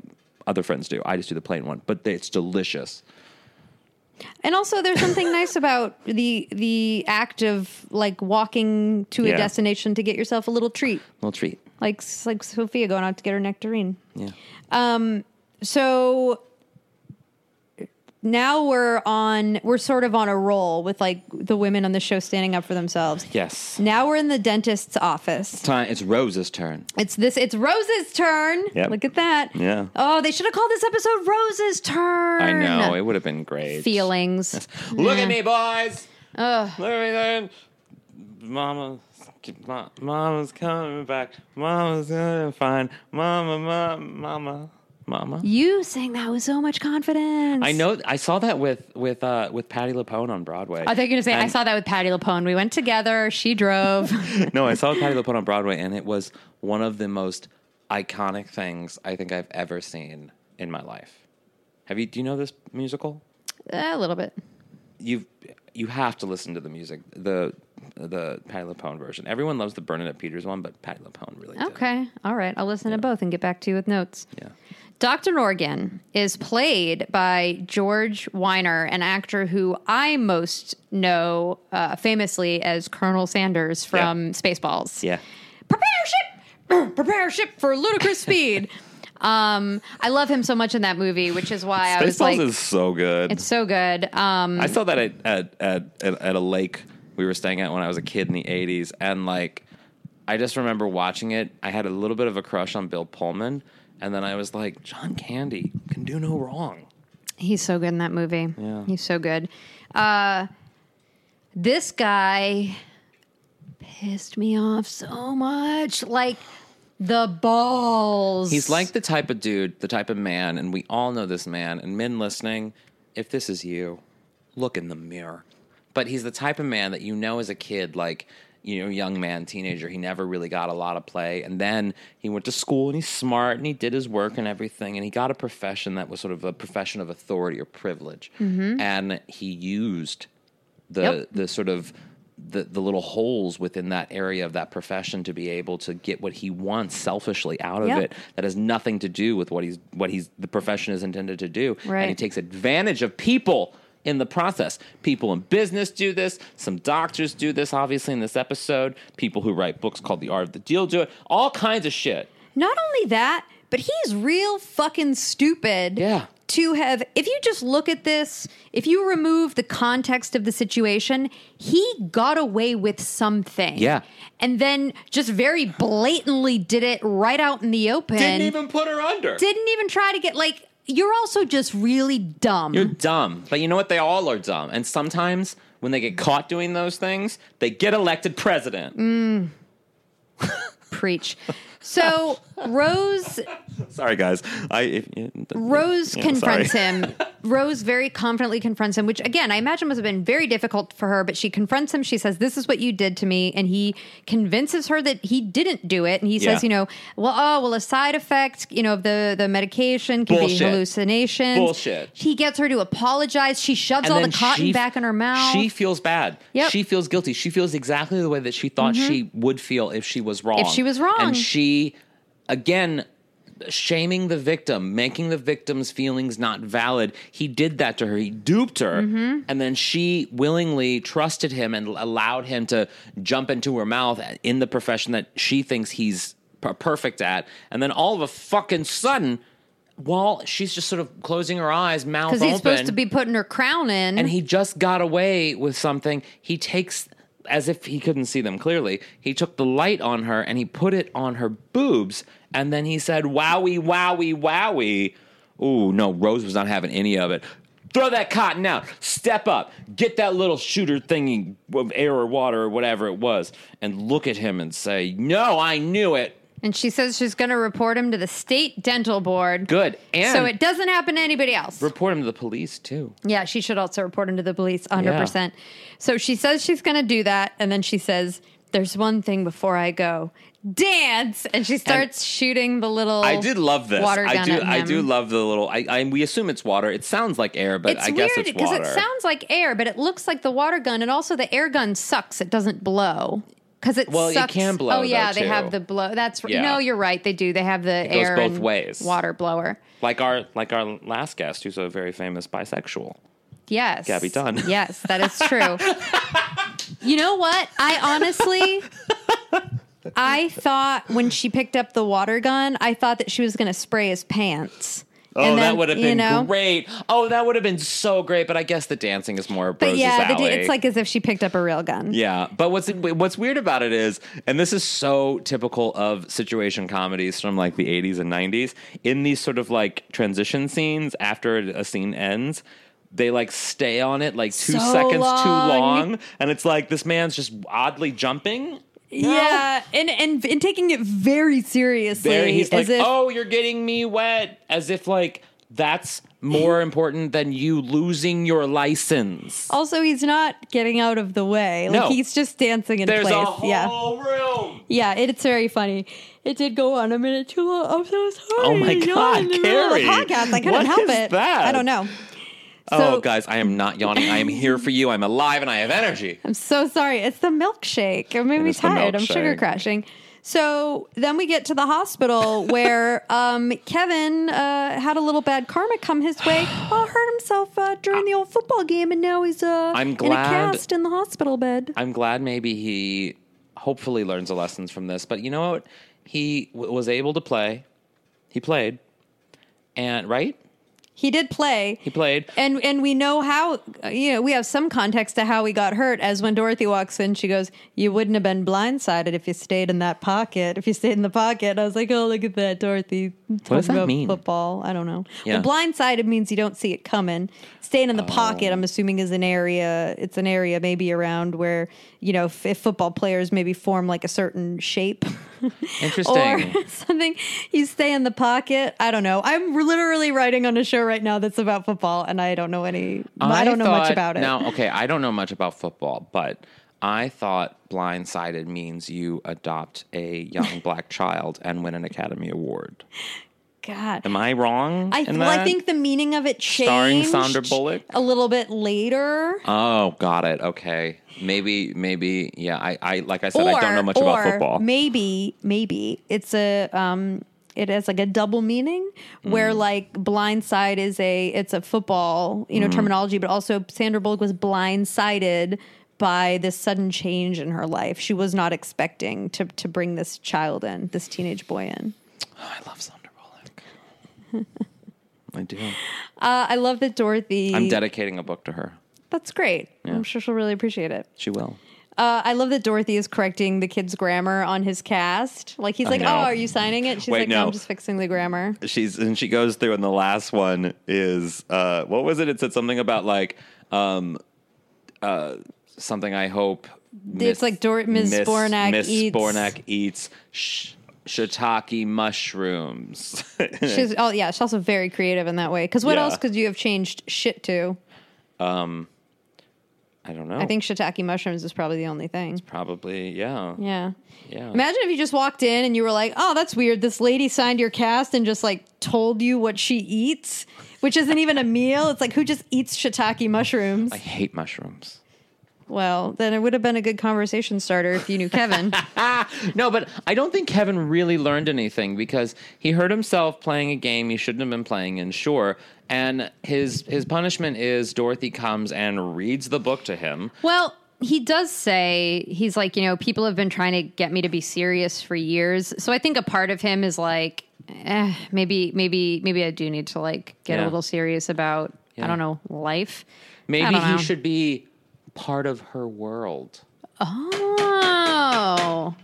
other friends do. I just do the plain one, but it's delicious. And also, there's something [laughs] nice about the the act of like walking to a Yeah. destination to get yourself a little treat, Little treat. like like Sophia going out to get her nectarine. Yeah. Um, so now we're on we're sort of on a roll with like the women on the show standing up for themselves. Yes. Now we're in the dentist's office. It's time. It's Rose's turn. It's this. It's Rose's turn. Yep. Look at that. Yeah. Oh, they should have called this episode Rose's turn. I know it would have been great. Feelings. Look Yeah. at me, boys. Ugh. Look at me. Mama, ma- mama's coming back. Mama's gonna find mama, mama, mama, mama. You sang that with so much confidence. I know. I saw that with with uh, with Patti LuPone on Broadway. I thought you were gonna say I saw that with Patti LuPone. We went together. She drove. [laughs] no, I saw Patti LuPone on Broadway, and it was one of the most iconic things I think I've ever seen in my life. Have you? Do you know this musical? a little bit. you you have to listen to the music, the the Patti LuPone version. Everyone loves the Bernadette Peters one, but Patti LuPone really did. Okay. All right. I'll listen to both and get back to you with notes. Yeah. Dr. Norgan is played by George Wyner, an actor who I most know uh, famously as Colonel Sandurz from Spaceballs. Yeah. Prepare ship! [clears throat] Prepare ship for ludicrous [laughs] speed. Um, I love him so much in that movie, which is why I was like, Spaceballs is so good. it's so good. Um, I saw that at, at at at at a lake we were staying at when I was a kid in the '80s, and like I just remember watching it. I had a little bit of a crush on Bill Pullman, and then I was like, John Candy can do no wrong. He's so good in that movie. Yeah. He's so good. Uh, this guy pissed me off so much. Like the balls. He's like the type of dude, the type of man, and we all know this man. And men listening, if this is you, look in the mirror. But he's the type of man that you know as a kid, like, you know, young man, teenager, he never really got a lot of play. And then he went to school and he's smart and he did his work and everything. And he got a profession that was sort of a profession of authority or privilege. Mm-hmm. And he used the Yep. the sort of the, the little holes within that area of that profession to be able to get what he wants selfishly out of Yep. it that has nothing to do with what he's what he's the profession is intended to do Right. and he takes advantage of people in the process people in business do this some doctors do this obviously in this episode people who write books called the art of the deal do it all kinds of shit Not only that, but he's real fucking stupid. Yeah. To have, if you just look at this, if you remove the context of the situation, he got away with something. Yeah. And then just very blatantly did it right out in the open. didn't even put her under didn't even try to get like you're also just really dumb. You're dumb. But you know what? They all are dumb. And sometimes when they get caught doing those things, they get elected president. Mm. [laughs] Preach. So Rose [laughs] Sorry, guys. I if, Rose yeah, confronts sorry. him. Rose very confidently confronts him, which again I imagine must have been very difficult for her. But she confronts him. She says, "This is what you did to me," and he convinces her that he didn't do it. And he Yeah. says, "You know, well, oh, well, a side effect, you know, of the the medication can Bullshit. be hallucinations." Bullshit. He gets her to apologize. She shoves And all the cotton she- back in her mouth. She feels bad. Yep. She feels guilty. She feels exactly the way that she thought mm-hmm. she would feel if she was wrong. If she was wrong. And she, again, shaming the victim, making the victim's feelings not valid. He did that to her. He duped her. Mm-hmm. And then she willingly trusted him and allowed him to jump into her mouth in the profession that she thinks he's per- perfect at. And then all of a fucking sudden, while she's just sort of closing her eyes, mouth open. because he's supposed to be putting her crown in. and he just got away with something. He takes as if he couldn't see them clearly. He took the light on her and he put it on her boobs, and then he said, "Wowie, wowie, wowie." Ooh, no, Rose was not having any of it. Throw that cotton out. Step up. Get that little shooter thingy of air or water or whatever it was, and look at him and say, "No, I knew it." And she says she's going to report him to the state dental board. Good. And so it doesn't happen to anybody else. report him to the police too. Yeah, she should also report him to the police 100%. So she says she's going to do that. And then she says, There's one thing before I go dance. And she starts shooting the little. I did love this. Water gun I do. I do love the little. I, I. We assume it's water. It sounds like air, but It's I guess it's because it sounds like air, but it looks like the water gun. And also, the air gun sucks. It doesn't blow. Because it Well, it sucks. can blow, Oh yeah, though, they too. have the blow. That's Yeah. no, you're right. They do. They have the goes air both and ways. water blower. like our like our last guest, who's a very famous bisexual. Yes. Gabby Dunn. [laughs] Yes, that is true. you know what? I honestly I thought when she picked up the water gun, I thought that she was going to spray his pants. Oh, And that would have you been know? great. Oh, that would have been so great. But I guess the dancing is more But Rose's yeah, alley. it's like as if she picked up a real gun. Yeah, but what's what's weird about it is, and this is so typical of situation comedies from like the '80s and '90s. In these sort of like transition scenes after a scene ends, they like stay on it like two So seconds too long. long, and it's like this man's just oddly jumping. Yeah, and, and and taking it very seriously. There, he's as like, if, "Oh, you're getting me wet," as if like that's more important than you losing your license. Also, he's not getting out of the way. Like No. he's just dancing in There's place. a whole yeah, room. yeah. It's very funny. It did go on a minute too long. I'm so sorry. Oh my God, in the middle of the Kerri. podcast. I couldn't What help is it. that? I don't know. Oh, guys, I am not yawning. I am here for you. I'm alive and I have energy. [laughs] I'm so sorry. It's the milkshake. It made It me tired. I'm sugar crashing. So then we get to the hospital [laughs] where um, Kevin uh, had a little bad karma come his way. [gasps] Oh, hurt himself uh, during the old football game, and now he's uh, I'm in a glad- cast in the hospital bed. I'm glad maybe he hopefully learns the lessons from this. But you know what? He w- was able to play. He played. And, right? He did play. He played. And and we know how you know we have some context to how he got hurt. As when Dorothy walks in, she goes, "You wouldn't have been blindsided if you stayed in that pocket. If you stayed in the pocket." I was like, "Oh, look at that, Dorothy." Talking does that about mean? Football. I don't know. Yeah. Well, blindsided means you don't see it coming. Staying in the pocket, Oh. I'm assuming, is an area. It's an area maybe around where you know if, if football players maybe form like a certain shape. [laughs] Interesting. or [laughs] something. You stay in the pocket. I don't know. I'm literally writing on a show right now that's about football, and I don't know any. I, don't know much about it. Now, okay, I don't know much about football, but I thought blindsided means you adopt a young black child and win an Academy Award. God. Am I wrong? I, in well, I think the meaning of it changed Starring Sandra Bullock? a little bit later. Oh, got it. Okay, maybe, maybe, yeah. I, I like I said, I don't know much about football. Maybe, maybe it's a um it has like a double meaning Mm. where like blindside is a it's a football, you know, Mm. terminology, but also Sandra Bullock was blindsided by this sudden change in her life. She was not expecting to to bring this child in, this teenage boy in. Oh, [sighs] I love Sandra. I do. Uh, I love that Dorothy. I'm dedicating a book to her. That's great. I'm sure she'll really appreciate it. She will. Uh, I love that Dorothy is correcting the kid's grammar on his cast. Like he's I like, "Oh, are you signing it?" She's Wait, like, no. no. I'm just fixing the grammar." she's and she goes through and the last one is uh what was it it said something about like um uh something i hope It's like Dor- Ms. Zbornak Miss eats- Zbornak eats sh- shiitake mushrooms [laughs] She's oh yeah, she's also very creative in that way. Because what Yeah. else could you have changed shit to? Um, I don't know I think shiitake mushrooms is probably the only thing. probably yeah Yeah. yeah Imagine if you just walked in and you were like, "Oh, that's weird. This lady signed your cast and just like told you what she eats, which isn't even a meal. It's like who just eats shiitake mushrooms?" i hate mushrooms well, then it would have been a good conversation starter if you knew Kevin. [laughs] no, but I don't think Kevin really learned anything because he hurt himself playing a game he shouldn't have been playing in, sure. And his his punishment is Dorothy comes and reads the book to him. well, he does say he's like you know people have been trying to get me to be serious for years so i think a part of him is like eh, maybe maybe maybe i do need to like get Yeah. a little serious about Yeah. i don't know life Maybe I don't know. he should be part of her world. oh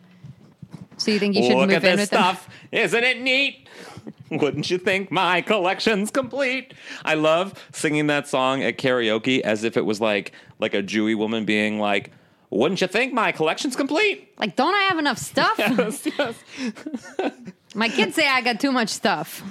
so you think you should Look move at in this with stuff. Isn't it neat? [laughs] Wouldn't you think my collection's complete? I love singing that song at karaoke as if it was like like a Jewy woman being like, "Wouldn't you think my collection's complete?" like don't i have enough stuff [laughs] Yes, yes. [laughs] my kids say i got too much stuff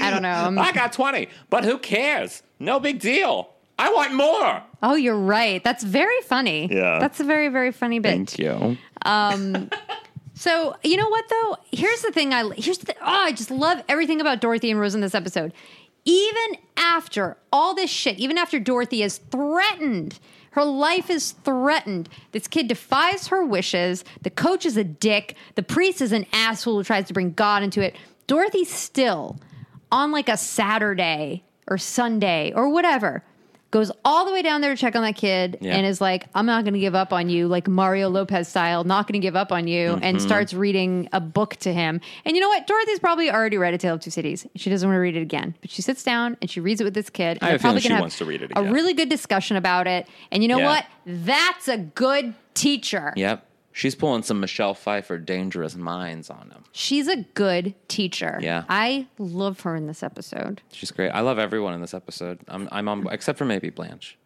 i don't know I'm- I got 20, but who cares? No big deal. I want more. oh you're right that's very funny Yeah. that's a very very funny bit Thank you. Um, [laughs] so you know what though? Here's the thing. I here's the oh, I just love everything about Dorothy and Rose in this episode. Even after all this shit, even after Dorothy is threatened, her life is threatened. This kid defies her wishes. The coach is a dick. The priest is an asshole who tries to bring God into it. Dorothy still on like a Saturday or Sunday or whatever goes all the way down there to check on that kid Yeah. and is like, I'm not going to give up on you, like Mario Lopez style, not going to give up on you, Mm-hmm. and starts reading a book to him. And you know what? Dorothy's probably already read A Tale of Two Cities. She doesn't want to read it again, but she sits down and she reads it with this kid. And I have they're a feeling probably she wants to read it again. A really good discussion about it. And you know Yeah. what? That's a good teacher. Yep. She's pulling some Michelle Pfeiffer dangerous minds on him. She's a good teacher. Yeah. I love her in this episode. She's great. I love everyone in this episode. I'm, I'm on, except for maybe Blanche.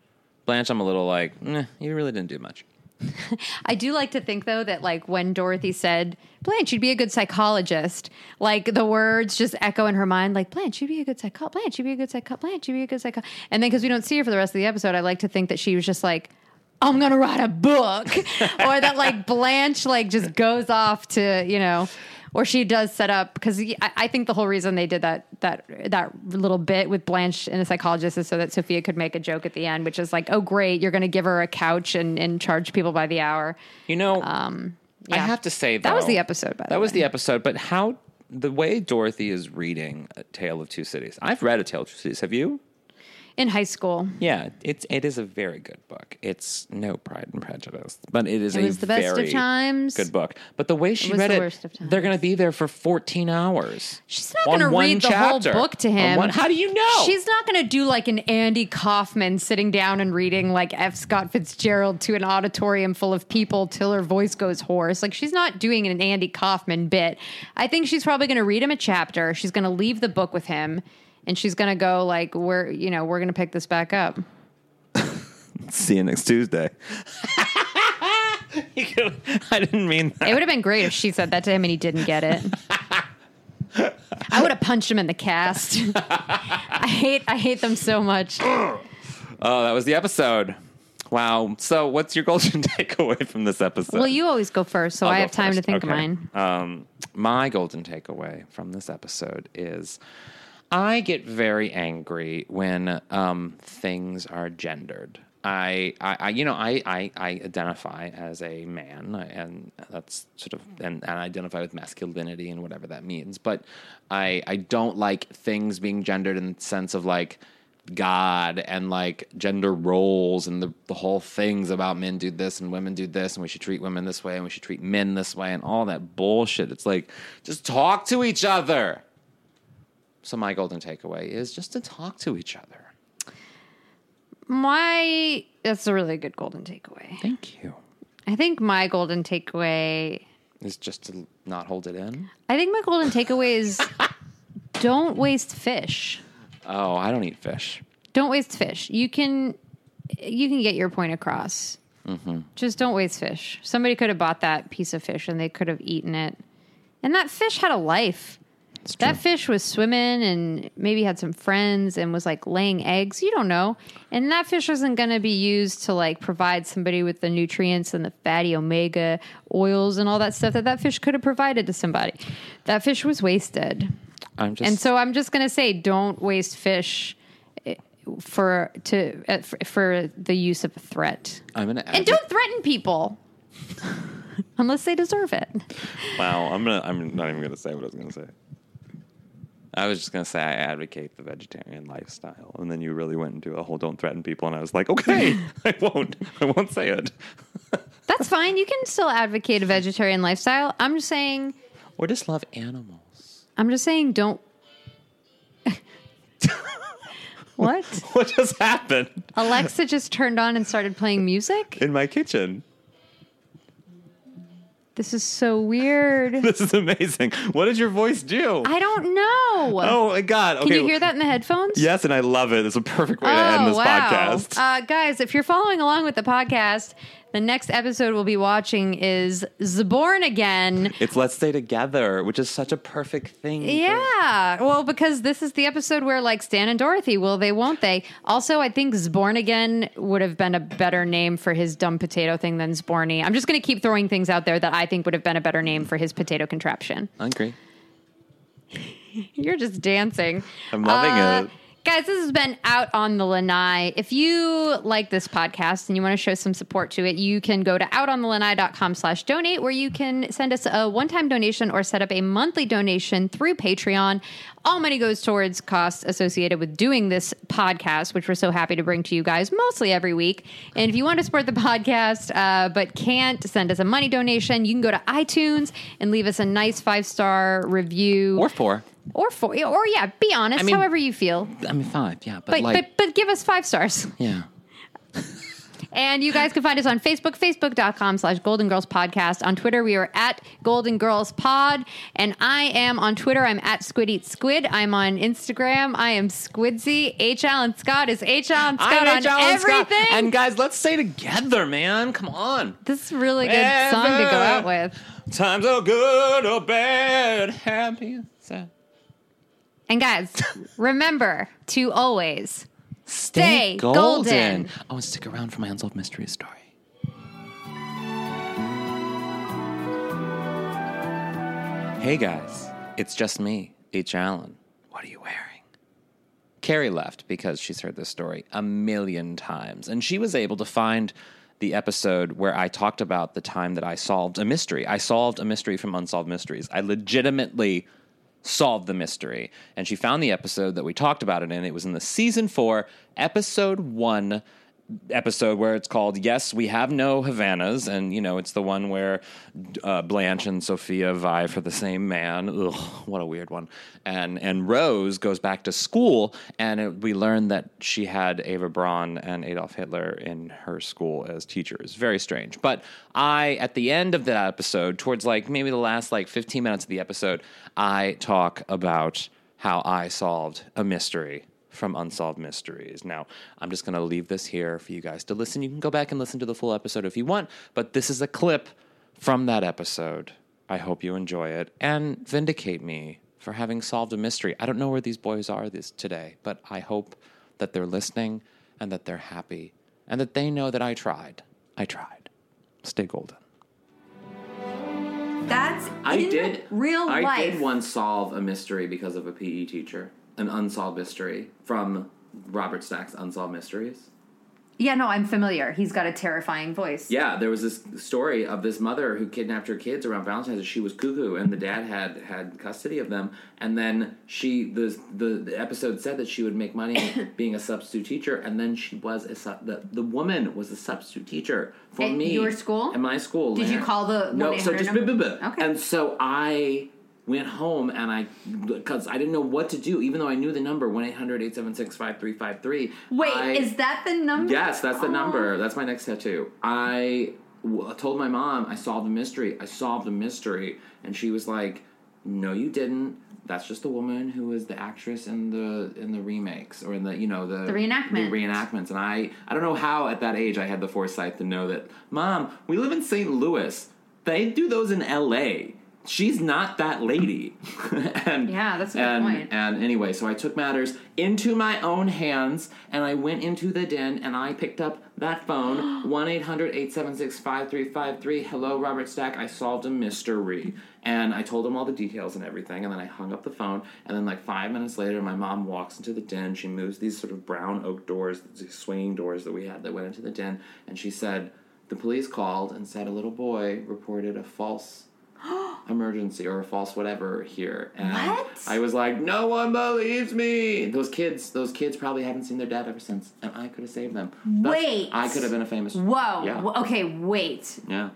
Blanche, I'm a little like, eh, you really didn't do much. [laughs] I do like to think though that like when Dorothy said, Blanche, you'd be a good psychologist, like the words just echo in her mind, like Blanche, you'd be a good psycho Blanche, you'd be a good psycho Blanche, you'd be a good psycho and then because we don't see her for the rest of the episode, I like to think that she was just like, I'm gonna write a book. [laughs] or that like Blanche like just goes off to, you know, or she does set up because I, I think the whole reason they did that that that little bit with Blanche and a psychologist is so that Sophia could make a joke at the end, which is like, oh great, you're gonna give her a couch and, and charge people by the hour. You know, um, I yeah. have to say That was the episode, by the that was way. the episode. But how the way Dorothy is reading A Tale of Two Cities? I've read A Tale of Two Cities. Have you? In high school. Yeah, it's it is a very good book. It's no Pride and Prejudice, but it is It a was the best of times. good book. But the way she was read the it, worst of times. they're going to be there for 14 hours. She's not going to read the whole book to On him. one- how do you know? She's not going to do like an Andy Kaufman sitting down and reading like F. Scott Fitzgerald to an auditorium full of people till her voice goes hoarse. Like she's not doing an Andy Kaufman bit. I think she's probably going to read him a chapter. She's going to leave the book with him, and she's going to go like, "We're you know we're going to pick this back up." See you next Tuesday. [laughs] I didn't mean that. It would have been great if she said that to him and he didn't get it. I would have punched him in the cast. I hate I hate them so much. Oh, that was the episode. Wow. So, what's your golden [laughs] takeaway from this episode? Well, you always go first, so I'll I have time to first. think of mine. Um, my golden takeaway from this episode is I get very angry when um, things are gendered. I, I, I you know, I, I, I identify as a man, and that's sort of, and, and I identify with masculinity and whatever that means. But I, I don't like things being gendered in the sense of like God and like gender roles and the, the whole things about men do this and women do this and we should treat women this way and we should treat men this way and all that bullshit. It's like just talk to each other. So my golden takeaway is just to talk to each other. My that's a really good golden takeaway. Thank you. I think my golden takeaway Is just to not hold it in. I think my golden takeaway is [laughs] don't waste fish. Oh, I don't eat fish. Don't waste fish. You can you can get your point across. Mm-hmm. Just don't waste fish. Somebody could have bought that piece of fish and they could have eaten it. And that fish had a life. That fish was swimming and maybe had some friends and was like laying eggs. You don't know. And that fish wasn't going to be used to like provide somebody with the nutrients and the fatty omega oils and all that stuff that that fish could have provided to somebody. That fish was wasted. I'm just And so I'm just going to say, don't waste fish eh, for to uh, for, for the use of a threat, I'm gonna and don't threaten people [laughs] unless they deserve it. Wow, I'm gonna. I'm not even gonna say what I was gonna say. I was just gonna say I advocate the vegetarian lifestyle, and then you really went into a whole "don't threaten people," and I was like, okay, [laughs] [laughs] I won't. I won't say it. [laughs] That's fine. You can still advocate a vegetarian lifestyle. I'm just saying. Or just love animals. I'm just saying. Don't. what? What just happened Alexa just turned on and started playing music. in my kitchen? This is so weird. [laughs] This is amazing. What did your voice do? I don't know. oh my god! Okay. Can you hear that in the headphones? Yes, and I love it. It's a perfect way to end this podcast. Uh, guys, if you're following along with the podcast, the next episode we'll be watching is Zborn again. it's Let's Stay Together, which is such a perfect thing. for- Yeah, well, because this is the episode where like Stan and Dorothy, will they, won't they? Also, I think Zborn again would have been a better name for his dumb potato thing than Zborny. I'm just going to keep throwing things out there that I think would have been a better name for his potato contraption. I agree. [laughs] You're just dancing. I'm loving Uh, it. Guys, this has been Out on the Lanai. If you like this podcast and you want to show some support to it, you can go to outonthelanai.com slash donate where you can send us a one-time donation or set up a monthly donation through Patreon. All money goes towards costs associated with doing this podcast, which we're so happy to bring to you guys mostly every week. And if you want to support the podcast uh, but can't send us a money donation, you can go to iTunes and leave us a nice five-star review. Or four. Or four, or yeah, be honest, I mean- however you feel. I mean, five, yeah, but, But, like, but but give us five stars. yeah. [laughs] And you guys can find us on Facebook, facebook.com slash Golden Girls Podcast. On Twitter, we are at Golden Girls Pod. And I am on Twitter, I'm at Squid Eat Squid. I'm on Instagram, I am Squidsy. H. Alan Scott is H. Alan Scott I'm on H. Alan Scott. everything. And guys, let's say together, man. Come on. this is a really good song to go out with. Times are good or bad, happy, sad. And guys, [laughs] remember to always Stay, Stay golden. Oh, and stick around for my unsolved mystery story. Hey guys, it's just me, H. Alan. What are you wearing? Kerri left because she's heard this story a million times, and she was able to find the episode where I talked about the time that I solved a mystery. I solved a mystery from Unsolved Mysteries. I legitimately solved the mystery. And she found the episode that we talked about it in. It was in the season four, episode one episode where it's called Yes, We Have No Havanas. And, you know, it's the one where uh, Blanche and Sophia vie for the same man. Ugh, what a weird one. And, and Rose goes back to school, and it, we learn that she had Ava Braun and Adolf Hitler in her school as teachers. Very strange. But I, at the end of that episode, towards like maybe the last like 15 minutes of the episode, I talk about how I solved a mystery from Unsolved Mysteries. Now, I'm just going to leave this here for you guys to listen. You can go back and listen to the full episode if you want, but this is a clip from that episode. I hope you enjoy it and vindicate me for having solved a mystery. I don't know where these boys are this today, but I hope that they're listening and that they're happy and that they know that I tried. I tried. Stay golden. That's I in did real life. I did once solve a mystery because of a PE teacher, an unsolved mystery from Robert Stack's Unsolved Mysteries. Yeah, no, I'm familiar. He's got a terrifying voice. Yeah, there was this story of this mother who kidnapped her kids around Valentine's. Day. She was cuckoo, and the dad had had custody of them. And then she, the the, the episode said that she would make money [coughs] being a substitute teacher, and then she was a sub, the the woman was a substitute teacher for At me. your school? At my school. Did you call the no? So 1-800 just blah, blah, blah. Okay. And so I went home and I because I didn't know what to do, even though I knew the number one 5353 Wait, I- is that the number? Yes, that's the Oh. number. That's my next tattoo. I w- told my mom I solved the mystery. I solved the mystery, and she was like, "No, you didn't. That's just the woman who was the actress in the in the remakes or in the you know the The reenactments. The reenactments." And I I don't know how at that age I had the foresight to know that. Mom, we live in St. Louis. They do those in L.A. She's not that lady. [laughs] and Yeah, that's a good and, point. and anyway, so I took matters into my own hands and I went into the den and I picked up that phone [gasps] 1 800 876 5353. Hello, Robert Stack. I solved a mystery. And I told him all the details and everything. And then I hung up the phone. And then, like, five minutes later, my mom walks into the den. She moves these sort of brown oak doors, these swinging doors that we had that went into the den. And she said, The police called and said a little boy reported a false [gasps] emergency or a false whatever here. And What? I was like, no one believes me. Those kids, those kids probably haven't seen their dad ever since, and I could have saved them. That's- Wait. I could have been a famous. Whoa. Yeah. Okay, wait. Yeah.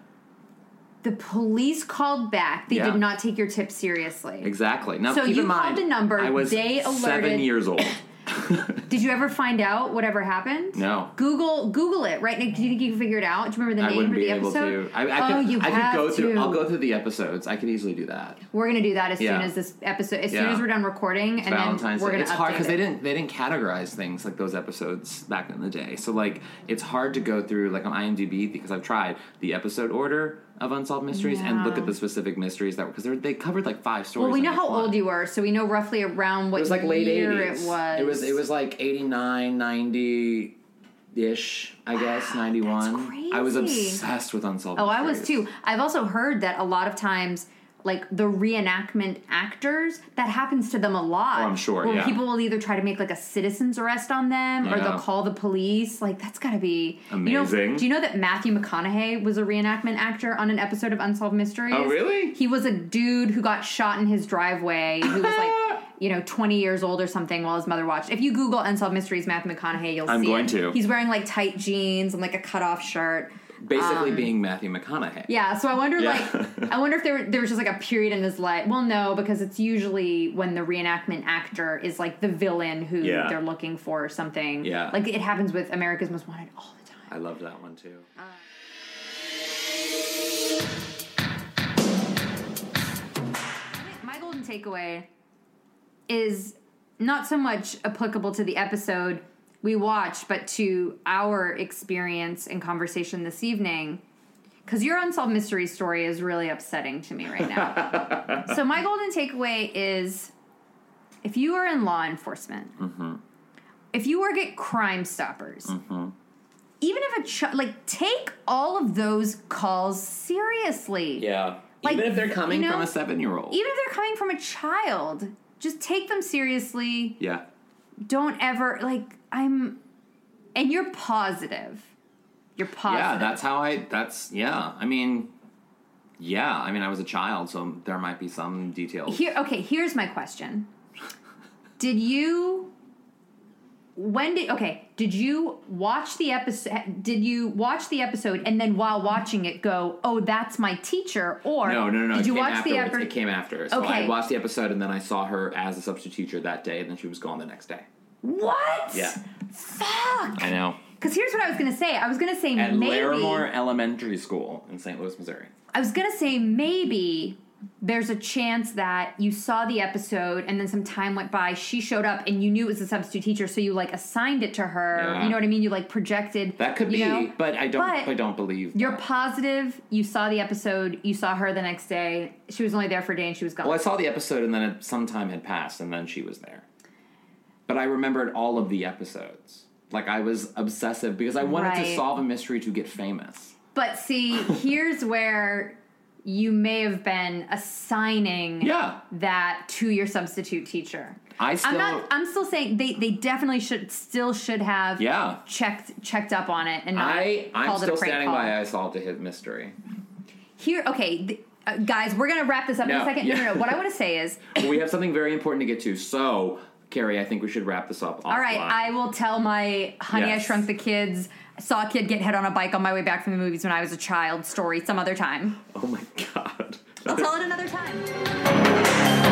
The police called back. They Yeah. did not take your tip seriously. Exactly. Now So keep you in mind, called the number, I was they seven years old. [laughs] Did you ever find out whatever happened? No. Google Google it right now. Do you think you can figure it out? Do you remember the I name or be the able episode? to. I, I oh, could, you I have could go to. through. I'll go through the episodes. I could easily do that. We're gonna do that as Yeah. soon as this episode. As soon Yeah. as we're done recording, and Valentine's then we're Day. gonna It's hard update because it. they didn't they didn't categorize things like those episodes back in the day. So like it's hard to go through like on IMDb because I've tried the episode order of Unsolved Mysteries and look at the specific mysteries that were because they covered like five stories. Well, we know how one. old you were, so we know roughly around what It was like late 80s. it was. It was it was like 89, 90 ish, I guess, 91. I was obsessed with Unsolved Oh, I was too. I've also heard that a lot of times like the reenactment actors, that happens to them a lot. Oh, I'm sure, Where yeah. people will either try to make like a citizen's arrest on them or they'll call the police. Like that's got to be You know, Amazing. do you know that Matthew McConaughey was a reenactment actor on an episode of Unsolved Mysteries? Oh, really? He was a dude who got shot in his driveway who was like, [laughs] you know, 20 years old or something while his mother watched. If you Google Unsolved Mysteries Matthew McConaughey, you'll I'm see going it. to. He's wearing like tight jeans and like a cutoff shirt. Basically, being Matthew McConaughey. Um, Yeah, so I wonder, Yeah. like, I wonder if there were, there was just like a period in his life. Well, no, because it's usually when the reenactment actor is like the villain who Yeah. they're looking for or something. Yeah. like it happens with America's Most Wanted all the time. I love that one too. My golden takeaway is not so much applicable to the episode we watched, but to our experience and conversation this evening. Because your unsolved mystery story is really upsetting to me right now. [laughs] so, my golden takeaway is if you are in law enforcement, mm-hmm. if you work at Crime Stoppers, mm-hmm. even if a ch- like take all of those calls seriously. Yeah. Like, Even if they're coming you know, from a seven year old. even if they're coming from a child, just take them seriously. Yeah. Don't ever like I'm and you're positive. You're positive. Yeah, that's how I. That's yeah. I mean, yeah. I mean, I was a child, so there might be some details. Here okay, here's my question. Did you when did okay, did you watch the episode did you watch the episode and then while watching it go, "Oh, that's my teacher?" or No, no, no. did it you watch the episode? It came after. So Okay. I watched the episode, and then I saw her as a substitute teacher that day, and then she was gone the next day. What? Yeah. Fuck. I know. Cuz here's what I was to say. I was to say At maybe Larimore Elementary School in St. Louis, Missouri. I was gonna say maybe there's a chance that you saw the episode and then some time went by, she showed up and you knew it was a substitute teacher, so you like assigned it to her. Yeah. You know what I mean? You like projected That could be, know? but I don't. But I don't believe. You're that. positive you saw the episode, you saw her the next day. She was only there for a day and she was gone. Well, I saw the episode, and then it, some time had passed, and then she was there. But I remembered all of the episodes. Like I was obsessive because I wanted to solve a mystery to get famous. But see, here's where you may have been assigning Yeah. that to your substitute teacher. I still. I'm not. I'm still saying they, they definitely should still should have Yeah. checked checked up on it and not I I'm called it a still standing call. by. I solved a hit mystery. Here, okay, th- uh, guys, we're gonna wrap this up in a second. No, yeah. no, no. What I want to say is, [laughs] we have something very important to get to. So, Kerri, I think we should wrap this up. all right, I will tell my Honey I Shrunk the Kids. Saw a kid get hit on a bike on my way back from the movies when I was a child. Story some other time. Oh my god. I'll tell it another time.